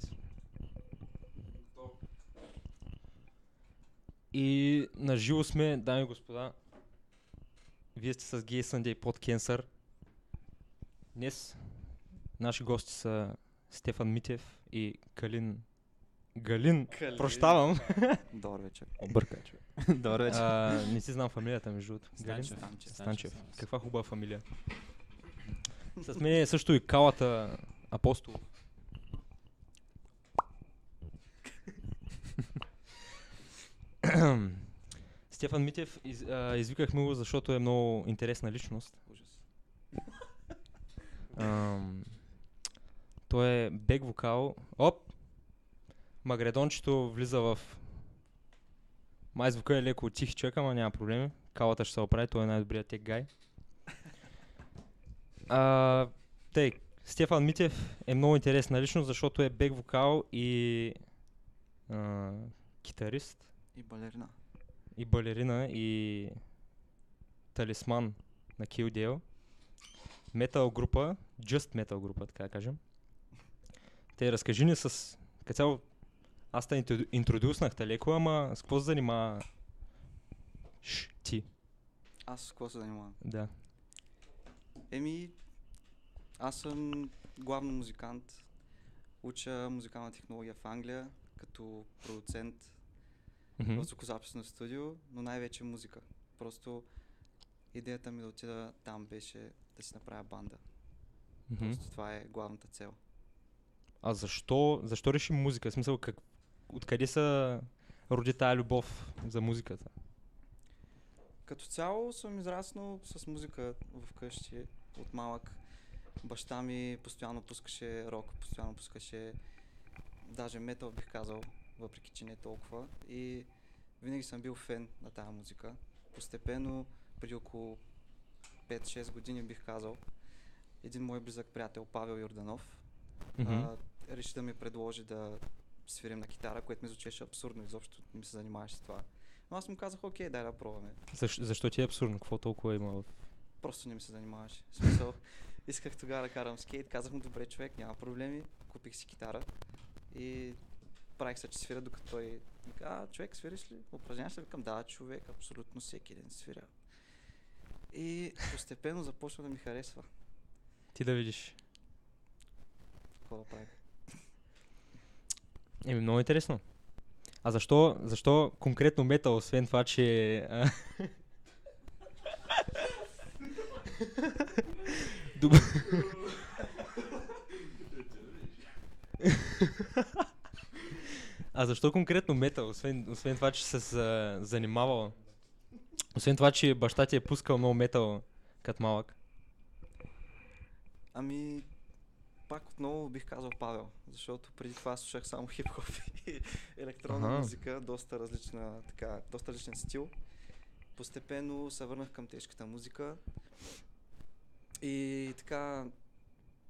си. И на живо сме, дами и господа. Вие сте с Gay Sunday под Кенсър. Днес наши гости са Стефан Митев и Калин Галин, Калин. прощавам. Добър вечер. Обърка, човек. Добър вечер. А, не си знам фамилията, между другото. Галин? Станчев. Станчев. Станчев. Каква хубава фамилия. С мен е също и Калата Апостол. Стефан Митев, из, а, извикахме го, защото е много интересна личност. Ужас. Ам, той е бек вокал. Оп! Магредончето влиза в... Май звука е леко тих човек, ама няма проблеми. Калата ще се оправи, той е най-добрият тек гай. А, тъй, Стефан Митев е много интересна личност, защото е бек вокал и а, китарист И балерина. и балерина и талисман на Kill Deal. Метал група, Just Metal група, така да кажем. Те разкажи ни с... Цяло, аз те интродюснах леко, ама с какво се занимава Ш, ти? Аз с какво се занимавам? Да. Еми, аз съм главно музикант. Уча музикална технология в Англия, като продуцент Мгм. в звукозаписно студио, но най-вече музика. Просто идеята ми да отида там беше да си направя банда. Мгм. Просто това е главната цел. А защо, защо реши музика? В смисъл, как, откъде се роди тая любов за музиката? Като цяло съм израснал с музика в къщи от малък. Баща ми постоянно пускаше рок, постоянно пускаше даже метал бих казал, въпреки че не толкова. И винаги съм бил фен на тази музика. Постепенно, преди около 5-6 години бих казал, един мой близък приятел, Павел Йорданов, Мгм. а, реши да ми предложи да свирим на китара, което ми звучеше абсурдно, изобщо не се занимаваше с това. Но аз му казах, окей, дай да пробваме. Защо, защо ти е абсурдно? Какво толкова има в... Просто не ми се занимаваше. В смисъл, исках тогава да карам скейт, казах му, добре човек, няма проблеми, купих си китара и правих се, че свиря, докато той а, човек, свириш ли? Упражняваш ли? Викам, да, човек, абсолютно всеки ден свиря. И постепенно започна да ми харесва. Ти да видиш. Какво да правя? Еми, много интересно. А защо, защо конкретно метал, освен това, че... а. а защо конкретно метал, освен, освен това, че се за- занимавал? Освен това, че баща ти е пускал много метал като малък. Ами, пак отново бих казал Павел, защото преди това слушах само хип-хоп и електронна Аха. музика, доста различна, така, доста различен стил. Постепенно се върнах към тежката музика и така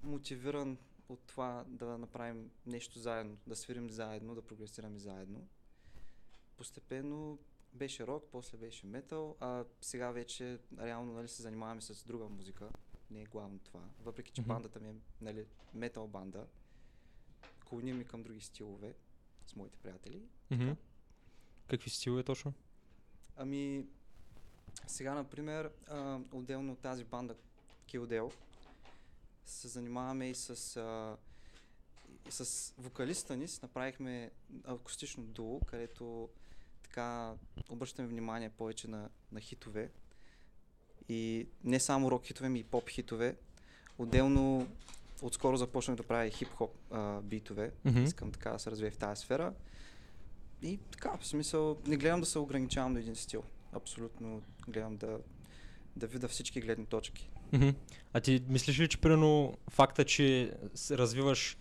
мотивиран от това да направим нещо заедно, да свирим заедно, да прогресираме заедно. Постепенно беше рок, после беше метал, а сега вече реално нали, се занимаваме с друга музика. Не е главно това. Въпреки, че Мгм. бандата ми е нали, метал банда, клоним и към други стилове с моите приятели. Мгм. Какви стилове точно? Ами, сега, например, а, отделно от тази банда Kildale, се занимаваме и с, а, и с вокалиста ни, си направихме акустично дуо, където така обръщаме внимание повече на, на хитове. И не само рок хитове, ми и поп хитове. Отделно отскоро започнах да правя хип-хоп а, битове. Мгм. Искам така да се развия в тази сфера. И така, в смисъл, не гледам да се ограничавам до един стил. Абсолютно гледам да, да видя всички гледни точки. А ти мислиш ли, че примерно факта, че развиваш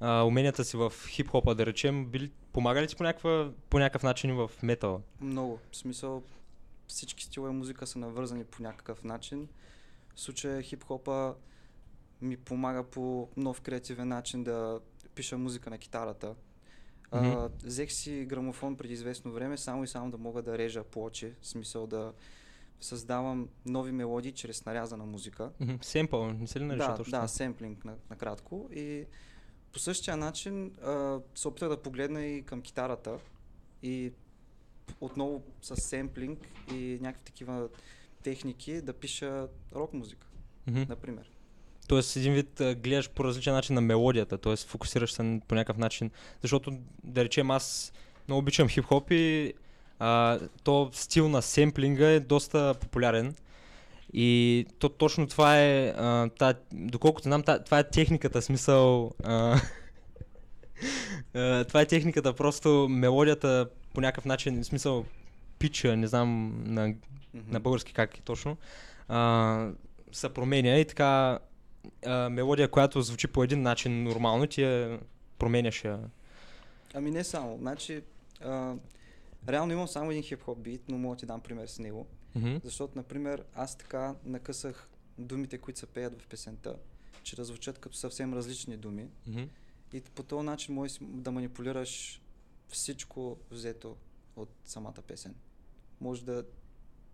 а, уменията си в хип-хопа, да речем, били, помага ли ти по, някаква, по някакъв начин и в метала? Много. В смисъл, всички стилове музика са навързани по някакъв начин. В случая хип-хопа ми помага по нов креативен начин да пиша музика на китарата. А, Мгм. взех си грамофон преди известно време, само и само да мога да режа плочи, смисъл да създавам нови мелодии чрез нарязана музика. Семпъл, не се ли нарича да, точно? да, семплинг на, накратко и по същия начин а, се опитах да погледна и към китарата и отново с семплинг и някакви такива техники да пиша рок музика, Мгм. например. Тоест, един вид гледаш по различен начин на мелодията, т.е. фокусираш се по някакъв начин. Защото, да речем, аз много обичам хип-хоп и а, то стил на семплинга е доста популярен. И то, точно това е, а, та, доколкото знам, та, това е техниката, смисъл... А, това е техниката, просто мелодията по някакъв начин, в смисъл пича, не знам на на български как е точно, а, се променя и така а, мелодия, която звучи по един начин нормално, ти я променяш я. Ами не само. Значи, а, реално имам само един хип-хоп бит, но мога да ти дам пример с него. Мгм. Защото, например, аз така накъсах думите, които се пеят в песента, че да звучат като съвсем различни думи. Мгм. И по този начин можеш да манипулираш всичко взето от самата песен. Може да...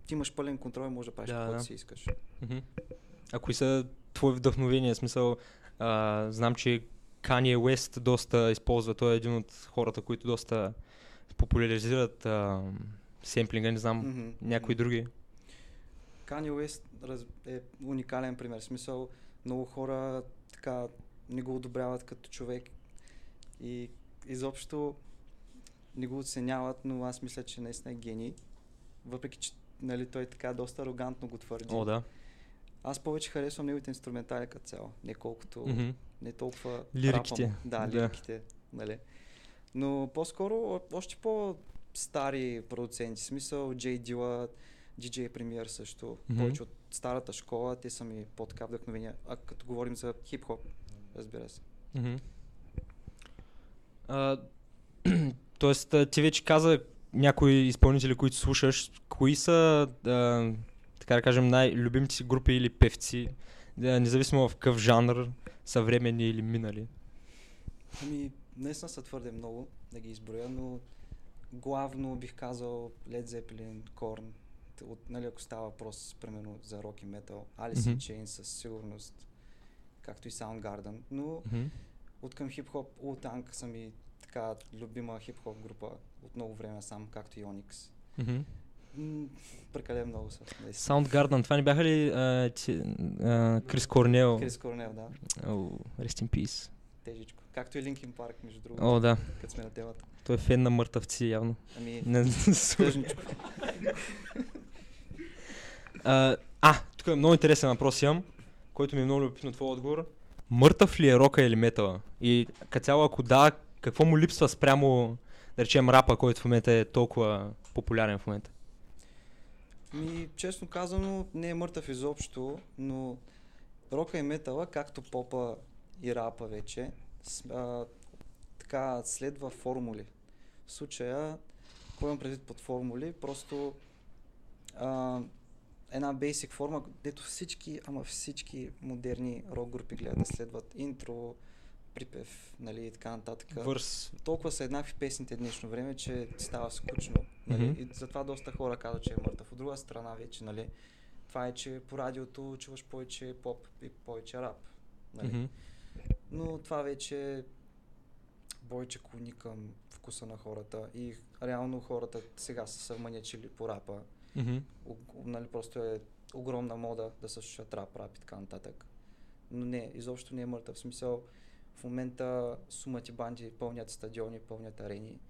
Ти имаш пълен контрол и можеш да правиш Да, каквото да. си искаш. Мгм. А кои са твои вдъхновения? Смисъл, а, знам, че Kanye West доста използва, той е един от хората, които доста популяризират а, семплинга, не знам, Мгм. някои други. Kanye West раз... е уникален пример. В смисъл, много хора така не го одобряват като човек и изобщо не го оценяват, но аз мисля, че наистина е гений. Въпреки, че нали, той така доста арогантно го твърди. О, да. Аз повече харесвам неговите инструментали като цяло, не колкото, Мгм. не толкова Лириките, рапам. Да, да. лириките, нали. Но по-скоро още по-стари продуценти, смисъл Джей Дила, DJ Premier също, Мгм. повече от старата школа, те са ми по-така вдъхновения. А като говорим за хип-хоп, разбира се. Мгм. А, тоест, ти вече каза някои изпълнители, които слушаш. Кои са, а, така да кажем, най-любимите си групи или певци, независимо в какъв жанр, съвременни или минали? Ами, наистина са твърде много да ги изброя, но главно бих казал Led Zeppelin, Korn, от, нали, ако става въпрос, примерно, за рок и метал, Alice in Мгм. Chains със сигурност, както и Soundgarden, но Мгм. от към хип-хоп, Wu-Tang са ми така любима хип-хоп група от много време сам, както и Onyx. Мгм. М, прекалено много са. Soundgarden, това не бяха ли а, ти, а, Крис Корнел? Крис Корнел, да, О, rest in peace. Тежичко. Както и Linkin Park, между другото, О, да. като сме на темата. Той е фен на мъртъвци, явно. Ами, Не, тъжничко. А, а, тук е много интересен въпрос имам, който ми е много любопитно твой отговор. Мъртъв ли е рока или метала? И като цяло, ако да, какво му липсва спрямо, да речем, рапа, който в момента е толкова популярен в момента? Ми, честно казано, не е мъртъв изобщо, но рока и метала, както попа и рапа вече, а, така следва формули. В случая, какво имам предвид под формули? Просто а, една basic форма, дето всички, ама всички модерни рок групи гледат да следват интро, припев, нали, и така нататък. Върс. Толкова са еднакви песните днешно време, че става скучно. Нали? Мгм. И затова доста хора казват, че е мъртъв. От друга страна вече, нали, това е, че по радиото чуваш повече поп и повече рап. Нали? Мгм. Но това вече повече клони към вкуса на хората. И реално хората сега са се вманячили по рапа. Мгм. О- нали, просто е огромна мода да се слушат рап, рап и така нататък. Но не, изобщо не е мъртъв. В смисъл, в момента сумати банди пълнят стадиони, пълнят арени.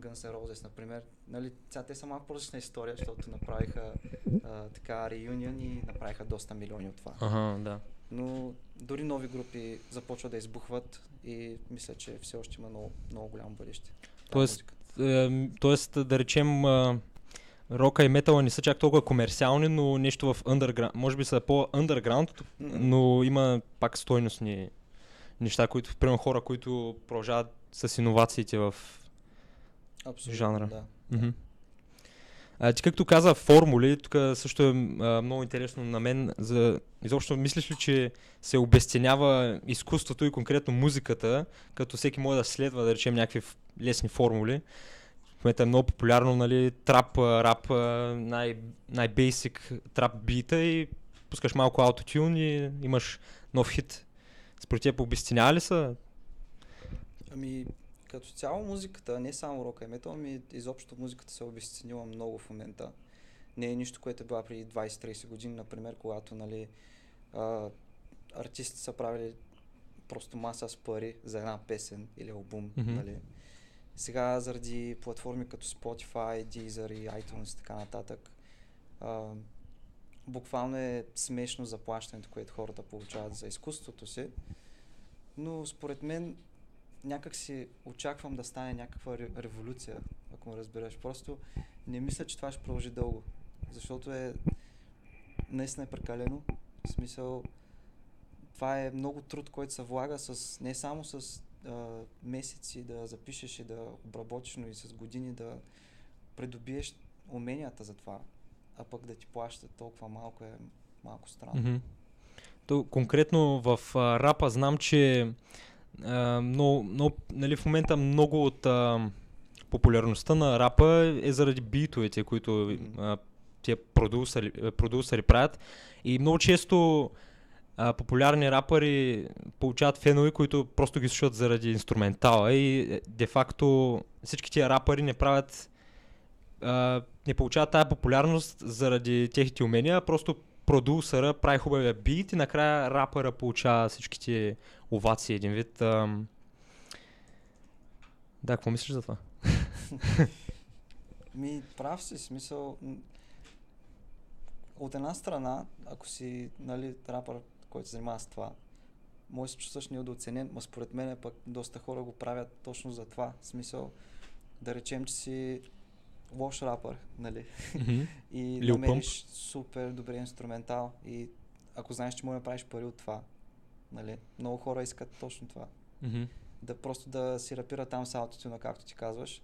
Guns N' Roses, например. Нали, сега те са малко по-различна история, защото направиха а, така реюнион и направиха доста милиони от това. Ага, да. Но дори нови групи започват да избухват и мисля, че все още има много, много голямо бъдеще. Тоест. Е, тоест, да речем, а, рока и метала не са чак толкова комерциални, но нещо в underground. Може би са по-underground, но има пак стойностни неща, които, примерно хора, които продължават с иновациите в Абсолютно, жанра. Да. Мгм. А, ти както каза формули, тук също е а, много интересно на мен. За... Изобщо мислиш ли, че се обесценява изкуството и конкретно музиката, като всеки може да следва, да речем, някакви лесни формули? В момента е много популярно, нали, трап, рап, най- най-бейсик трап бита и пускаш малко аутотюн и имаш нов хит. Според теб обесценява ли са Ами, като цяло музиката, не само рока и метал, ами изобщо музиката се е обесценила много в момента. Не е нищо, което е била преди 20-30 години, например, когато, нали, а, артисти са правили просто маса с пари за една песен или албум, Мгм. нали. Сега заради платформи като Spotify, Deezer и iTunes и така нататък, а, буквално е смешно заплащането, което хората получават за изкуството си. Но според мен някак си очаквам да стане някаква ре- революция, ако ме разбереш. Просто не мисля, че това ще продължи дълго. Защото е наистина е прекалено. В смисъл, това е много труд, който се влага с, не само с а, месеци да запишеш и да обработиш, но и с години да придобиеш уменията за това. А пък да ти плащат толкова малко е малко странно. Мгм. То, конкретно в а, рапа знам, че много, много, нали, в момента много от а, популярността на рапа е заради битовете, които а, тия продусъри, а, продусъри правят. И много често а, популярни рапъри получават фенове, които просто ги слушат заради инструментала и е, де-факто всички тия рапъри не правят а, не получават тази популярност заради техните умения, а просто продусъра прави хубавия бит и накрая рапъра получава всичките овации един вид. Ам... Да, какво мислиш за това? Ми, прав си, смисъл. От една страна, ако си, нали, рапър, който се занимава с това, може се чувстваш неудооценен, но според мен пък доста хора го правят точно за това. В смисъл, да речем, че си лош рапър, нали? И Lil Pump. намериш супер добре инструментал и ако знаеш, че може да правиш пари от това, нали? Много хора искат точно това. Мгм. Да просто да си рапира там с аутотюна, както ти казваш,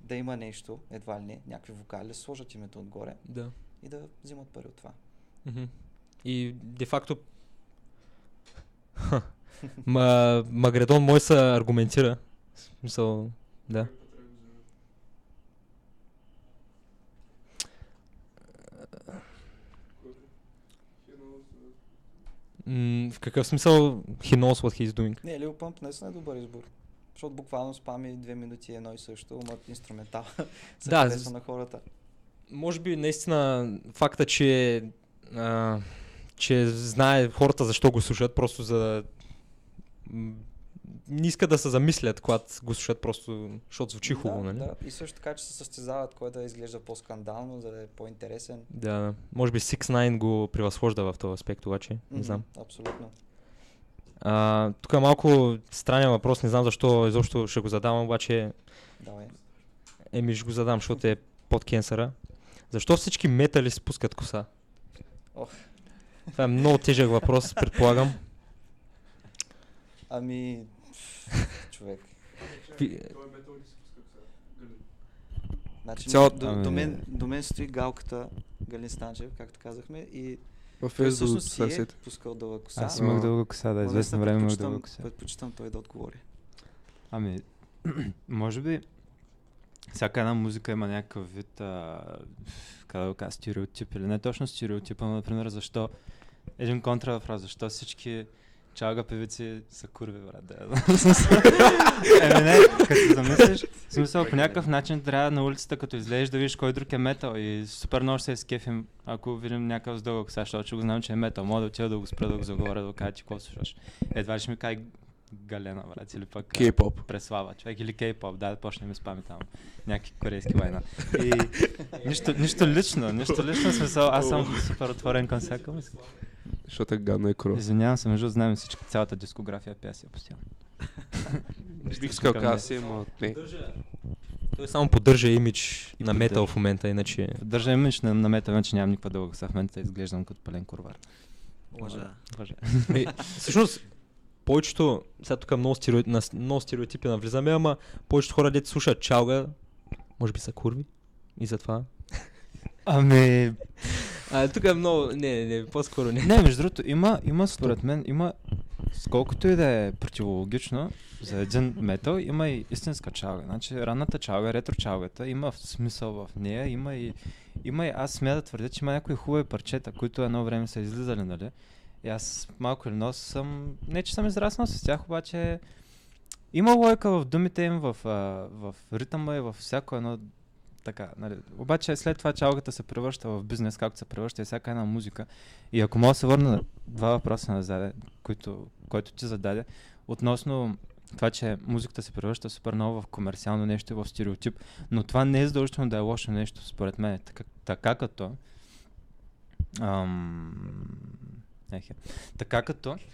да има нещо, едва ли не, някакви вокали, сложат името отгоре Да. и да взимат пари от това. Мгм. И де-факто Ма, Магредон мой се аргументира. В смисъл, да. М, в какъв смисъл he knows what he's doing? Не, Lil Pump наистина е добър избор. Защото буквално спами две минути едно и също, ама инструментал се Да, харесва на хората. Може би наистина факта, че, а, че знае хората защо го слушат, просто за не искат да се замислят, когато го слушат, просто защото звучи хубаво, да, нали? да. И също така, че се състезават кой да изглежда по-скандално, за да е по-интересен. Да, може би 6 9 го превъзхожда в този аспект, обаче, не Мгм, знам. Абсолютно. А, тук е малко странен въпрос, не знам защо изобщо ще го задам, обаче Давай. еми ще го задам, защото е под кенсъра. Защо всички метали спускат коса? Ох. Това е много тежък въпрос, предполагам. Ами, човек. Ви- Значи, Цяло- до, Ами- до, мен, до мен стои галката Галин Станчев, както казахме, и В Фейсбук всъщност си е пускал дълга коса. Аз имах А. дълга коса, да, но известно време имах предпочитам- дълга коса. Предпочитам той да отговори. Ами, може би всяка една музика има някакъв вид, а, как да го кажа, стереотип или не точно стереотип, но например защо един контрафраз, защо всички чалга певици са курви, брат. Да, Еми не, като се замислиш, в смисъл по някакъв начин трябва на улицата, като излезеш да видиш кой друг е метал и супер много ще се скефим, ако видим някакъв с дълга коса, защото го знам, че е метал. Мога да отида да го спра, да го заговоря, да го кажа, ти какво слушаш. Едва ли ще ми кай Галена, брат, или пък Кей-поп. преслава човек или кей-поп, да, да почнем да спами там някакви корейски война. И нищо, нищо лично, нищо лично смисъл, аз съм супер отворен към всяка музика. Защото е гадна и кров. Извинявам се, между знаем всички, цялата дискография пяси постоянно. Бих искал каси, ама не. Той само поддържа имидж на метал поддържа. в момента, иначе... Държа имидж на, на метал, че нямам никаква дълга коса, в момента изглеждам като пълен курвар. Лъжа. Боже. Е, всъщност, повечето, сега тук много, стерео, на, много стереотипи навлизаме, ама повечето хора, дето слушат чалга, може би са курви. И затова. Ами, А, тук е много... Не, не, по-скоро не. не, между другото, има, има според мен, има, сколкото и да е противологично, за един метал има и истинска чалга. Значи ранната чалга, ретро чалгата, има в смисъл в нея, има и, има и аз смея да твърдя, че има някои хубави парчета, които едно време са излизали, нали? И аз малко или много съм, не че съм израснал с тях, обаче има лойка в думите им, в, а, в ритъма и в всяко едно така, нали. Обаче след това чалгата се превръща в бизнес, както се превръща и всяка една музика. И ако мога да се върна на два въпроса назад, които, който ти зададе, относно това, че музиката се превръща супер много в комерциално нещо в стереотип, но това не е задължително да е лошо нещо, според мен. Така, така като... Ам... Ехе. Така като...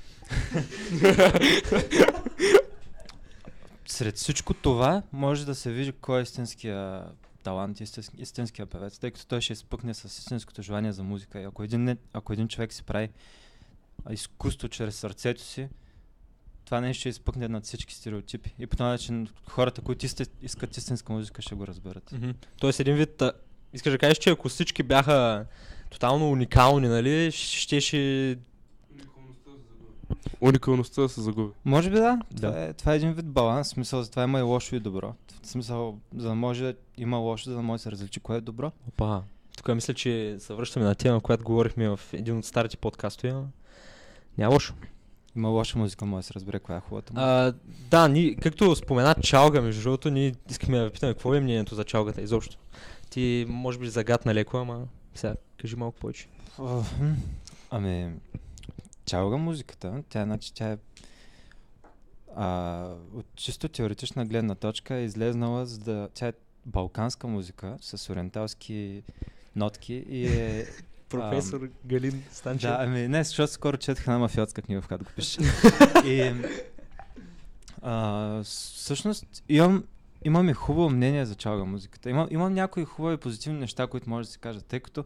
Сред всичко това може да се види кой е истинския талант, истински, истинския певец, тъй като той ще изпъкне с истинското желание за музика. И ако един, не- ако един човек си прави изкуство чрез сърцето си, това нещо ще изпъкне над всички стереотипи. И по този начин хората, които исти, искат истинска музика, ще го разберат. Мгм. Тоест един вид, а, искаш да кажеш, че ако всички бяха тотално уникални, нали, ще ще... Уникалността да се загуби. Може би да. Да. Това, е, това е един вид баланс. Смисъл, за това има и лошо и добро. В смисъл, за да може да има лошо, за да може да се различи кое е добро. Опа. Тук мисля, че се връщаме на тема, която говорихме в един от старите подкастове. Няма лошо. Има лоша музика, може да се разбере коя е хубавата музика. А, да, ни, както спомена Чалга, между другото, ние искаме да питаме какво е мнението за Чалгата изобщо. Ти може би загадна леко, ама сега кажи малко повече. Ами, чалга музиката, тя, значи, тя е а, от чисто теоретична гледна точка е излезнала, за да... Тя е балканска музика с ориенталски нотки и е... Професор Галин Станчев. Да, ами не, защото скоро четох една мафиотска книга, в която го пише. и, а, всъщност имам, и хубаво мнение за чалга музиката. Имам, имам някои хубави позитивни неща, които може да се кажат, тъй като,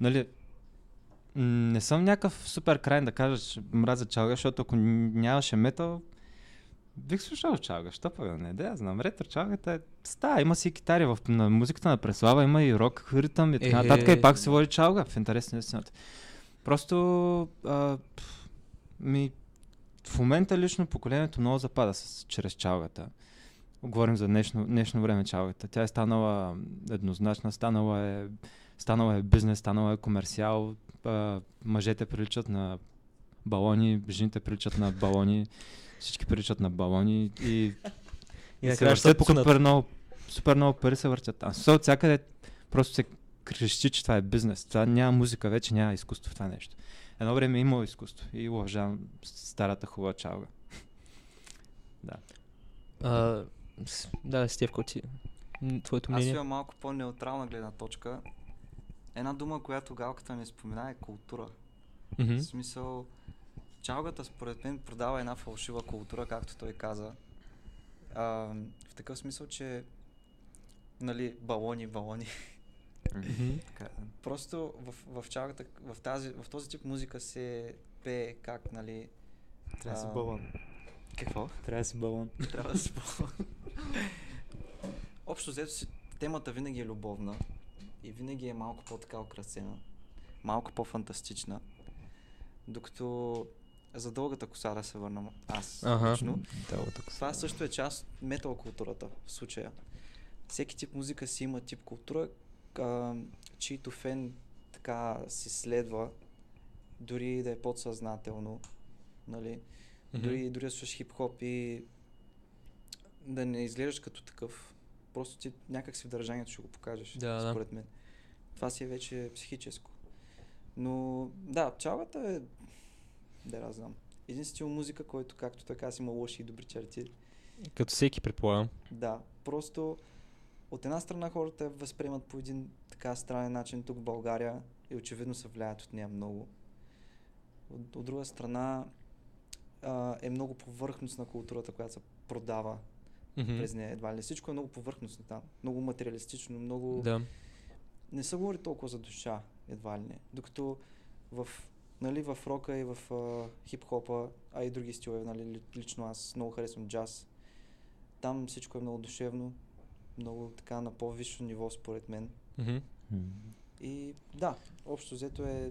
нали, не съм някакъв супер крайен да кажа, че мразя чалга, защото ако нямаше метал, бих слушал чалга. Що пък не? Да, я знам. Ретро чалгата е... Ста, има си и китари в на музиката на Преслава, има и рок ритъм и така Е, нататък. И пак се води чалга в интерес на истината. Просто а, ми, в момента лично поколението много запада с, чрез чалгата. Говорим за днешно, днешно време чалгата. Тя е станала еднозначна, станала е, станала е бизнес, станала е комерциал. А, мъжете приличат на балони, жените приличат на балони, всички приличат на балони и, И ще се въртят супер много, супер много пари се въртят. А от всякъде просто се крещи, че това е бизнес. Това няма музика, вече няма изкуство в това нещо. Едно време е имало изкуство и уважавам старата хубава чалга. А, с- да, Стевко, ти. Твоето Аз мнение? имам малко по-неутрална гледна точка. Една дума, която галката не спомена е култура. Мгм. В смисъл, чалгата според мен продава една фалшива култура, както той каза. А, в такъв смисъл, че нали, балони, балони. Просто в, в чалгата, в, тази, в този тип музика се пее как, нали... Трябва да си балон. Какво? Трябва да си балон. Трябва да си балон. Общо взето си, темата винаги е любовна и винаги е малко по-така украсена, малко по-фантастична, докато за дългата коса да се върнам аз Аха. лично. Дългата Това също е част от метал културата в случая. Всеки тип музика си има тип култура, а, чието фен така се следва, дори да е подсъзнателно, нали? Мгм. Дори, дори да слушаш хип-хоп и да не изглеждаш като такъв. Просто ти някак си в държанието ще го покажеш, Да, да. според мен. Това си е вече психическо. Но да, чалгата е, да аз знам, един стил музика, който, както така, си има лоши и добри черти. Като всеки, предполагам. Да, просто от една страна хората възприемат по един така странен начин тук в България и очевидно се влияят от нея много. От, от друга страна а, е много повърхностна културата, която се продава Мгм. през нея едва ли. Всичко е много повърхностно там, много материалистично, много... Да. Не се говори толкова за душа, едва ли не. Докато в, нали, в рока и в а, хип-хопа, а и други стилове, нали, ли- лично аз много харесвам джаз. Там всичко е много душевно, много така на по-висше ниво според мен. Мгм. И да, общо взето е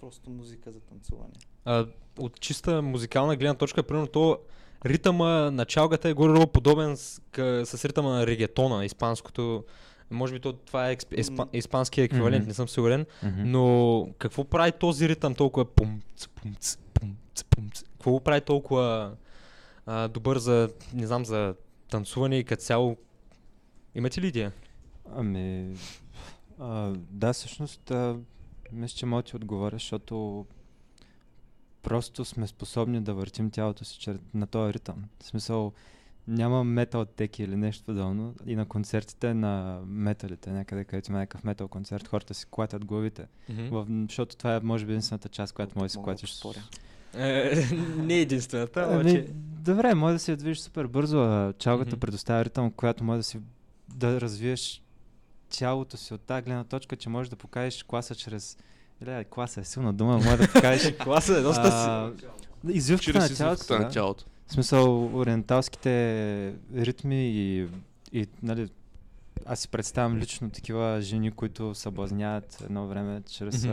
просто музика за танцуване. А, от чиста музикална гледна точка, примерно то ритъма на чалгата е горе подобен с, къ, с ритъма на регетона, испанското. Може би то, това е експ, испанския еквивалент, Мгм. не съм сигурен. Мгм. Но какво прави този ритъм толкова пумц, пумц, пумц, пумц? Какво го прави толкова а, добър за, не знам, за танцуване и като цяло. Имате ли идея? Ами, а, да, всъщност, а, мисля, че мога ти отговоря, защото просто сме способни да въртим тялото си чер... на този ритъм. В смисъл, няма метал теки или нещо подобно. И на концертите на металите, някъде където има някакъв метал концерт, хората си клатят главите. В, защото това е, може би, единствената част, която може да си клатиш. Е, не е единствената, Ами, обаче... добре, може да се движиш супер бързо, а чалгата Мгм. предоставя ритъм, която може да си да развиеш тялото си от тази гледна точка, че можеш да покажеш класа чрез... Или, класа е силна дума, може да покажеш Класа е доста си. Извивката Чрез на тялото на да. тялото. В смисъл, ориенталските ритми и, и нали, аз си представям лично такива жени, които съблазняват едно време чрез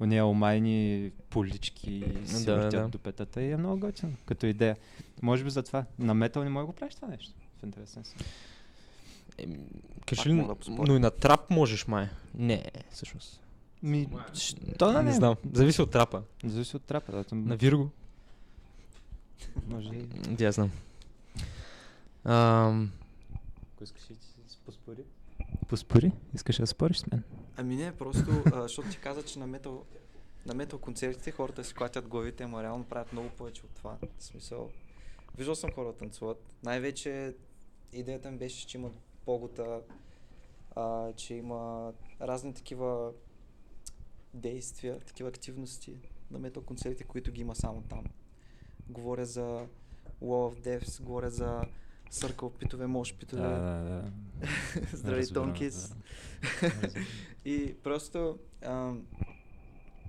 уния омайни полички и си Да, въртят да. до петата и е много готино като идея. Може би затова. На метал не мога да го правиш това нещо. В интересен си. Еми, Кажи ли, да но и на трап можеш, май. Не, всъщност. Ми, що да не не? знам. Зависи от трапа. Зависи от трапа. Да, там На Вирго. Може и... Я знам. Ам, Ако искаш да си поспори. Поспори? Искаш да спориш с мен? Ами не, просто, а, защото ти каза, че на метал, на метал концертите хората си клатят главите, ама реално правят много повече от това. В смисъл, виждал съм хора да танцуват. Най-вече идеята ми беше, че има погота, а, че има разни такива действия, такива активности на метал концертите, които ги има само там. Говоря за Wall of Deaths, говоря за Circle питове, Мош питове. Да, да, да. Здрави, Тонкис. да. И просто... ам,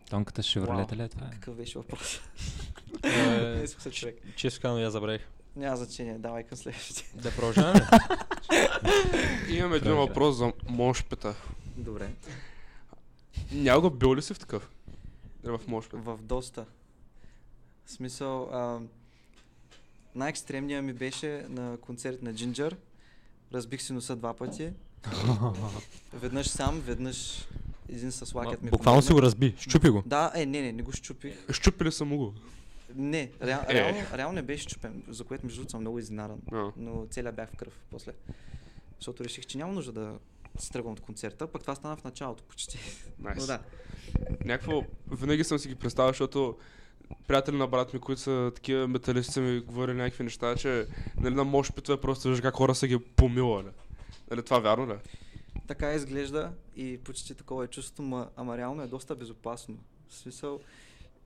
Тонката шевролета ли е това? Какъв беше въпрос? е, Не се човек. често казвам, я забравих. Няма значение, давай към следващия. Да продължаваме. Имам един въпрос за мошпета. Добре. Няма го бил ли си в такъв? В мошпет. В доста. В смисъл, ам, най-екстремния ми беше на концерт на Джинджер. Разбих си носа два пъти. Веднъж сам, веднъж един с лакет ми Буквално си го разби. Щупи го. Да, е, не, не, не го щупих. Щупили съм го. Не, реал, Е. реално, реално не беше щупен, за което между другото съм много изненадан. А. но целият бях в кръв после. Защото реших, че няма нужда да се тръгвам от концерта, пък това стана в началото почти. Найс. Но да. Някакво, винаги съм си ги представил, защото приятели на брат ми, които са такива металисти, ми говорили някакви неща, че нали, на мошпитове просто виждаш как хора са ги помилали. Нали, това вярно ли? Така изглежда и почти такова е чувството, ма, ама реално е доста безопасно. В смисъл,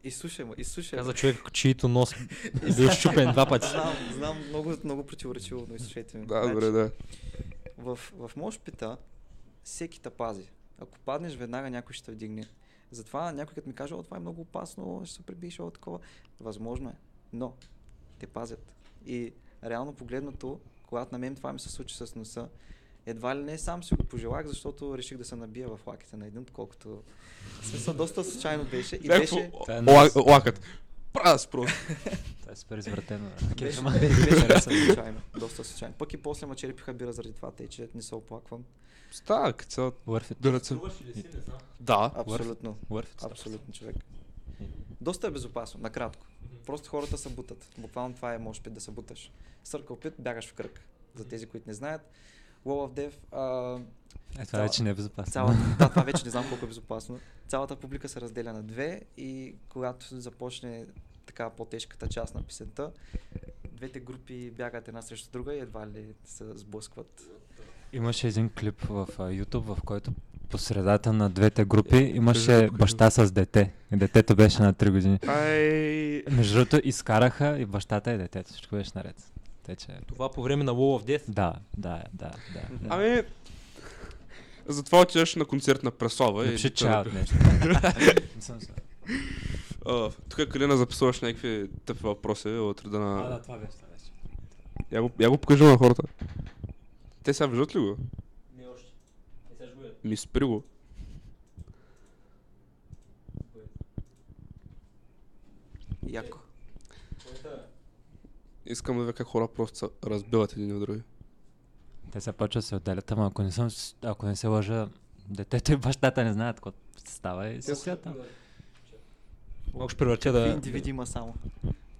изслушай ме, изслушай. Каза човек, чието нос е бил щупен два пъти. Знам, знам, много, много противоречиво, но изслушайте ме. Да, добре, да. В, в мошпита всеки те пази. Ако паднеш, веднага някой ще те вдигне. Затова някой като ми каже, о, това е много опасно, ще се прибиеш, о, такова. Възможно е, но те пазят. И реално погледнато, когато на мен това ми се случи с носа, едва ли не сам си го пожелах, защото реших да се набия в лаките на един, отколкото... В смисъл, доста случайно беше. И беше... Лакът. Прас просто. Това е супер извратено. Беше, случайно. Доста случайно. Пък и после ма черепиха бира заради това, тъй че не се оплаквам. Става, като цял... Worth it. Дълеца. Да. Абсолютно. Worth it. Абсолютно човек. Доста е безопасно, накратко. Просто хората се бутат. Буквално това е, може би, да се буташ. Съркъл пит, бягаш в кръг. За тези, които не знаят. Wall of Death, а, Е, това вече не е безопасно. цялата, да, това вече не знам колко е безопасно. Цялата публика се разделя на две и когато започне така по-тежката част на песента, двете групи бягат една срещу друга и едва ли се сблъскват. Имаше един клип в а, YouTube, в който по средата на двете групи имаше Кажи, баща с дете. И детето беше на 3 години. Ай... Между другото, изкараха и бащата и детето. Всичко беше наред. Те, че... Това по време на Wall of Death. Да, да, да, да. Ами... Затова отиваш на концерт на Преслава и... Напиши да- чаят нещо. Не съм се- А, Тук Калина записваш някакви тъпи въпроси от реда А, на... да, това беше, това беше. Я го, я го покажи на хората. Те сега виждат ли го? Не още. Не сега жгуят. Ми спри го. Яко. Искам да видя как хора просто се разбиват един от други. Те се почват да се отделят, ама ако не, съм, ако не се лъжа, детето и бащата не знаят какво става и се стоят там. Мога ще превъртя Какви да... индивиди има само.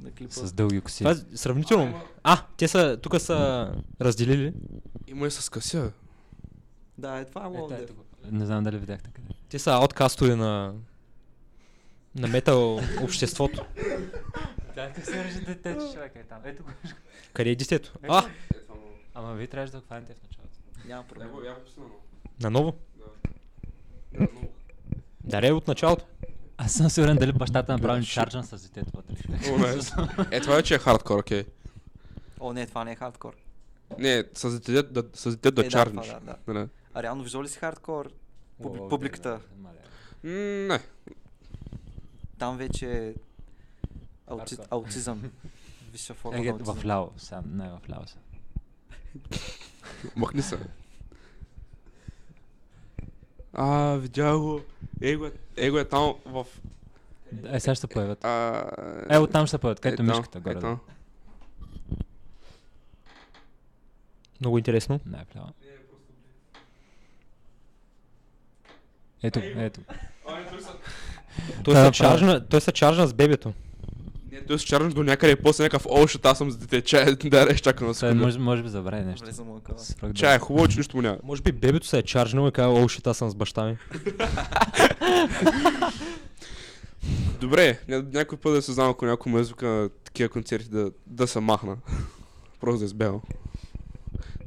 На клипа. С дълги коси. Това е сравнително. А, те са, тук са разделили. Има и с къся. Да, е това е Лондон. Не знам дали видяхте къде. Те са ауткастове на на метал обществото. Да, ти се режи дете, човек е там. Ето го. Къде е детето? А, Ама вие трябваше да го хванете в началото. Няма проблем. наново. Даре от началото. Аз съм сигурен дали бащата направи чарджан с детето вътре. Е, това вече е хардкор, окей. О, не, това не е хардкор. Не, с дете да, с да е. Да, да, да. Да. А реално виждал ли си хардкор? Публи- публиката. М, Не. Там вече е аутизъм. Висша форма Е, в ляво, сам, не в ляво са. Махни се. А, видя го. Его, е- его е там в... Е, сега ще се появят. А... Е, оттам ще се появят, където е е мишката е горе. там. Много интересно. Не, е вляво. Ето, ето. Той се чаржна, той се чаржна с бебето. Не, той се чарнаш до някъде и после някакъв, о, ще аз съм с дете, чай, да реш, чакам на Той секунда. може, може би забрави нещо. Свръх да- Чай, хубаво, че нищо му няма. Може би бебето се е чаржнало и казва, о, шит, аз съм с баща ми. Добре, ня- някой път да се знам, ако някой ме звука на такива концерти да, да се махна. Просто да избягам.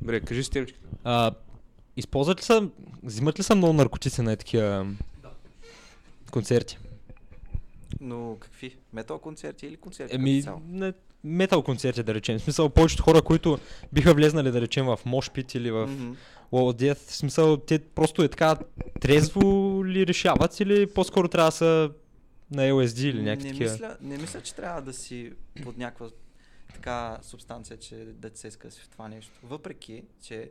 Добре, кажи си темчката. А, използват ли са, взимат ли са много наркотици на такива концерти? Но какви? Метал концерти или концерти Еми, не, метал концерти, да речем. В смисъл, повечето хора, които биха влезнали, да речем, в Мошпит или в of Death, в смисъл, те просто е така трезво ли решават или по-скоро трябва да са на LSD или някакви не, такива? мисля, не мисля, че трябва да си под някаква така субстанция, че да се иска да си в това нещо. Въпреки, че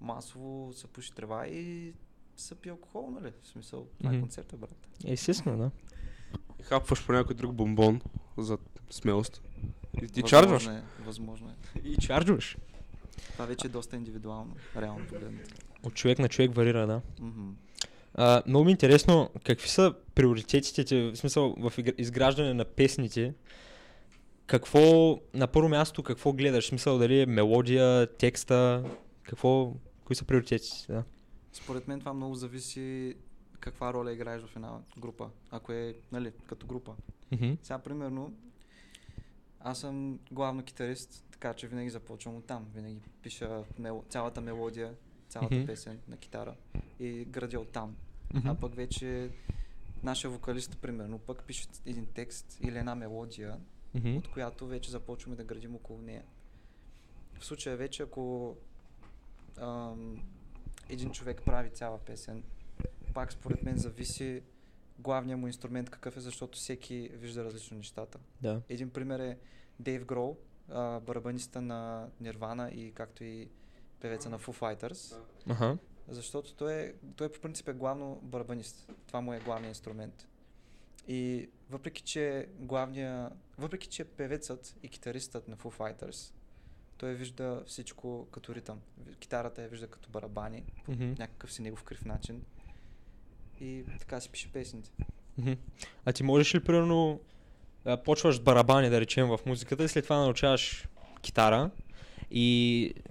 масово се пуши трева и се пи алкохол, нали? В смисъл, това Мгм. е концерта, брат. Естествено, да. Хапваш по някой друг бомбон за смелост. И ти чарджваш. Е, възможно е. И чарджваш. Това вече е доста индивидуално, реално погледнато. От човек на човек варира, да. А, много ми е интересно, какви са приоритетите ти, в смисъл в изграждане на песните? Какво, на първо място, какво гледаш? В смисъл дали е мелодия, текста, какво, кои са приоритетите? Да. Според мен това много зависи каква роля играеш в една група. Ако е, нали, като група. Мгм. Сега, примерно, аз съм главно китарист, така че винаги започвам от там. Винаги пиша мел... цялата мелодия, цялата Мгм. песен на китара и градя от там. Мгм. А пък вече нашия вокалист, примерно, пък пише един текст или една мелодия, Мгм. от която вече започваме да градим около нея. В случая вече, ако ам, един човек прави цяла песен, пак според мен зависи главният му инструмент какъв е, защото всеки вижда различно нещата. Да. Един пример е Дейв Гроу, а, барабаниста на Nirvana и както и певеца на Foo Fighters, Аха. защото той, е, той по принцип е главно барабанист. Това му е главният инструмент. И въпреки, че главния, въпреки, че певецът и китаристът на Foo Fighters, той вижда всичко като ритъм. Китарата я вижда като барабани, Мгм. някакъв си негов крив начин. И така си пише песните. А ти можеш ли, примерно, да почваш с барабани, да речем, в музиката и след това научаваш китара и е,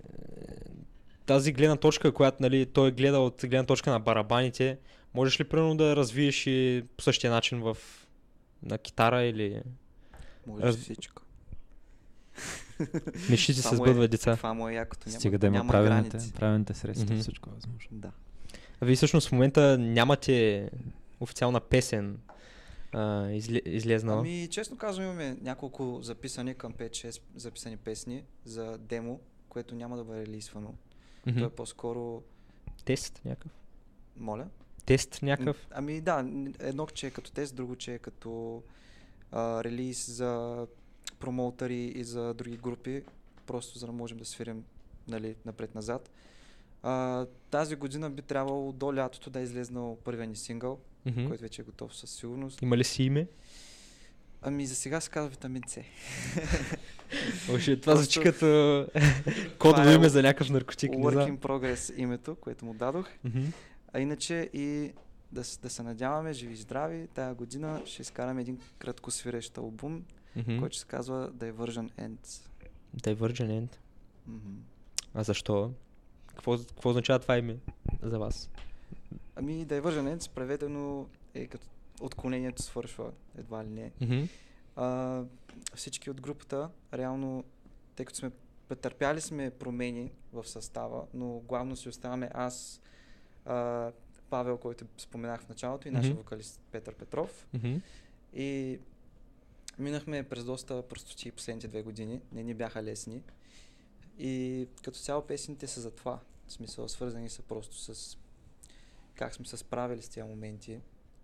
тази гледна точка, която нали, той гледа от гледна точка на барабаните, можеш ли, примерно, да я развиеш и по същия начин в на китара или Може Раз- всичко. мечтите се е- сбъдват деца? Това му е якото. Няма, Стига да има няма правилните, граници. правилните средства, Мгм. всичко е възможно. Да. Вие всъщност в момента нямате официална песен а, изле, излезнала. Ами, честно казвам, имаме няколко записани към 5-6 записани песни за демо, което няма да бъде релизвано. Мгм. То е по-скоро, Тест някакъв? моля. Тест някакъв? Ами да, едно че е като тест, друго че е като а, релиз за промоутъри и за други групи, просто за да можем да свирим нали, напред-назад. А, тази година би трябвало до лятото да е излезнал първия ни сингъл, Мгм. който вече е готов със сигурност. Има ли си име? Ами за сега се казва витамин С. Още това звучи като кодово е име за някакъв наркотик. Work in progress името, което му дадох. А иначе и да, да се надяваме, живи и здрави, тая година ще изкараме един кратко свирещ албум Мгм. който се казва Diversion Ends. Divergent End. Мгм. А защо? Какво, какво означава това име за вас? Ами Diversion Ends преведено е като отклонението свършва, едва ли не. Мгм. А, всички от групата, реално, тъй като сме претърпяли сме промени в състава, но главно си оставаме аз, а, Павел, който споменах в началото и нашия Мгм. вокалист Петър Петров. Мгм. И минахме през доста простоти последните две години. Не ни бяха лесни. И като цяло песните са за това. В смисъл, свързани са просто с как сме се справили с тези моменти.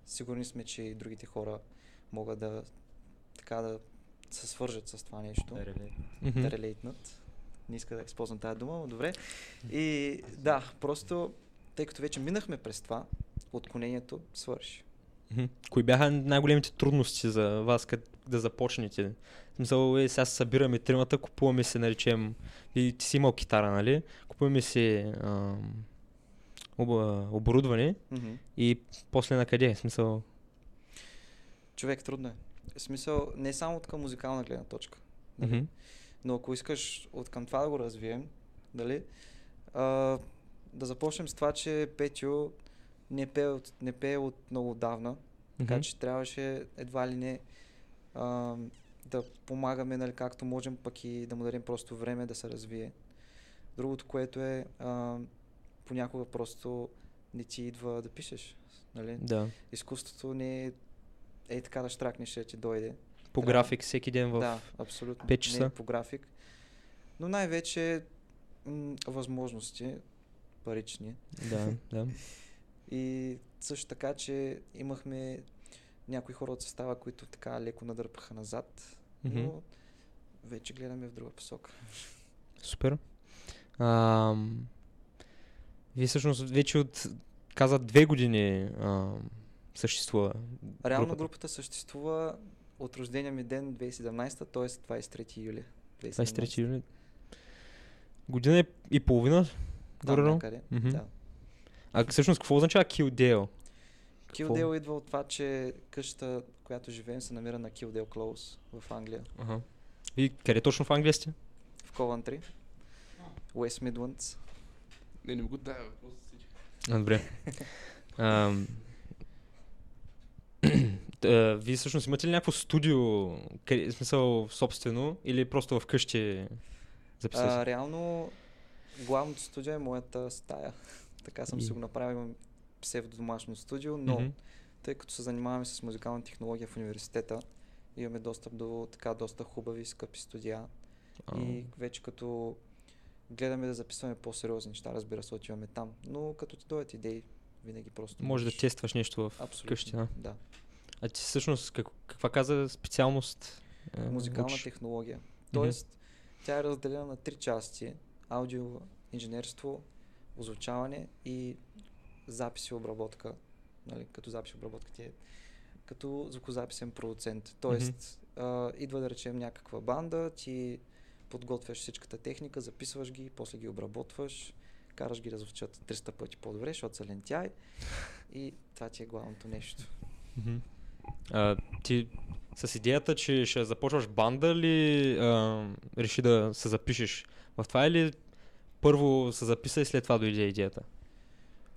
Сигурни сме, че и другите хора могат да така да се свържат с това нещо, да релейтнат. Не иска да използвам тази дума, но добре. И да, просто тъй като вече минахме през това, отклонението свърши. Кои бяха най-големите трудности за вас къд, да започнете? В смисъл, е, сега се събираме тримата, купуваме се, наречем, и ти си имал китара, нали? Купуваме си ам, об, оборудване Мгм. и после на къде? Смисъл, Човек, трудно е. В смисъл, не само от към музикална гледна точка. нали? мгм. Но ако искаш от към това да го развием, дали, а, да започнем с това, че Петю не пее от, не пее от много отдавна, така Мгм. че трябваше едва ли не а, да помагаме, нали, както можем, пък и да му дадем просто време да се развие. Другото, което е, а, понякога просто не ти идва да пишеш. Нали? Да. Изкуството не е, е така да штракнеш, ще ти дойде. По Трябва- график всеки ден в... Да, абсолютно. пет Не часа. е по график. Но най-вече м- възможности, парични. Да, да. И също така, че имахме някои хора от състава, които така леко надърпаха назад, Мгм. но вече гледаме в друга посока. Супер. Ам, вие всъщност вече от, каза, две години ам, съществува Реално групата. групата съществува от рождения ми ден 2017, т.е. 23 юли. 23 юли. Година и- половина, Там горе. Да. А всъщност какво означава Kildale? Килдел идва от това, че къщата, която живеем, се намира на Килдел Клоус в Англия. Ага. И къде точно в Англия сте? В Ковантри. Уест Мидландс. Не, не го дай, бе, просто си. А, добре. Ам, та, вие всъщност имате ли някакво студио, къде, в смисъл собствено, или просто вкъщи записвате? Реално, главното студио е моята стая. Така съм И- си го направил. Имам псевдодомашно студио, но Мгм. тъй като се занимаваме с музикална технология в университета, имаме достъп до така доста хубави, скъпи студия. А, И вече като гледаме да записваме по-сериозни неща, разбира се, отиваме там. Но като ти дойдат идеи, винаги просто. Може да тестваш нещо в Абсолютно. къщи, да. да. А ти всъщност как, каква каза специалност? а, Музикална учиш? технология. Тоест, тя е разделена на три части. Аудио, инженерство, озвучаване и запис и обработка. Нали, като запис и обработка ти е като звукозаписен продуцент. Тоест, а, идва да речем някаква банда, ти подготвяш всичката техника, записваш ги, после ги обработваш, караш ги да звучат 300 пъти по-добре, защото са лентяй и това ти е главното нещо. Мгм. А, ти с идеята, че ще започваш банда ли а, реши да се запишеш в това или първо се записа и след това дойде идеята?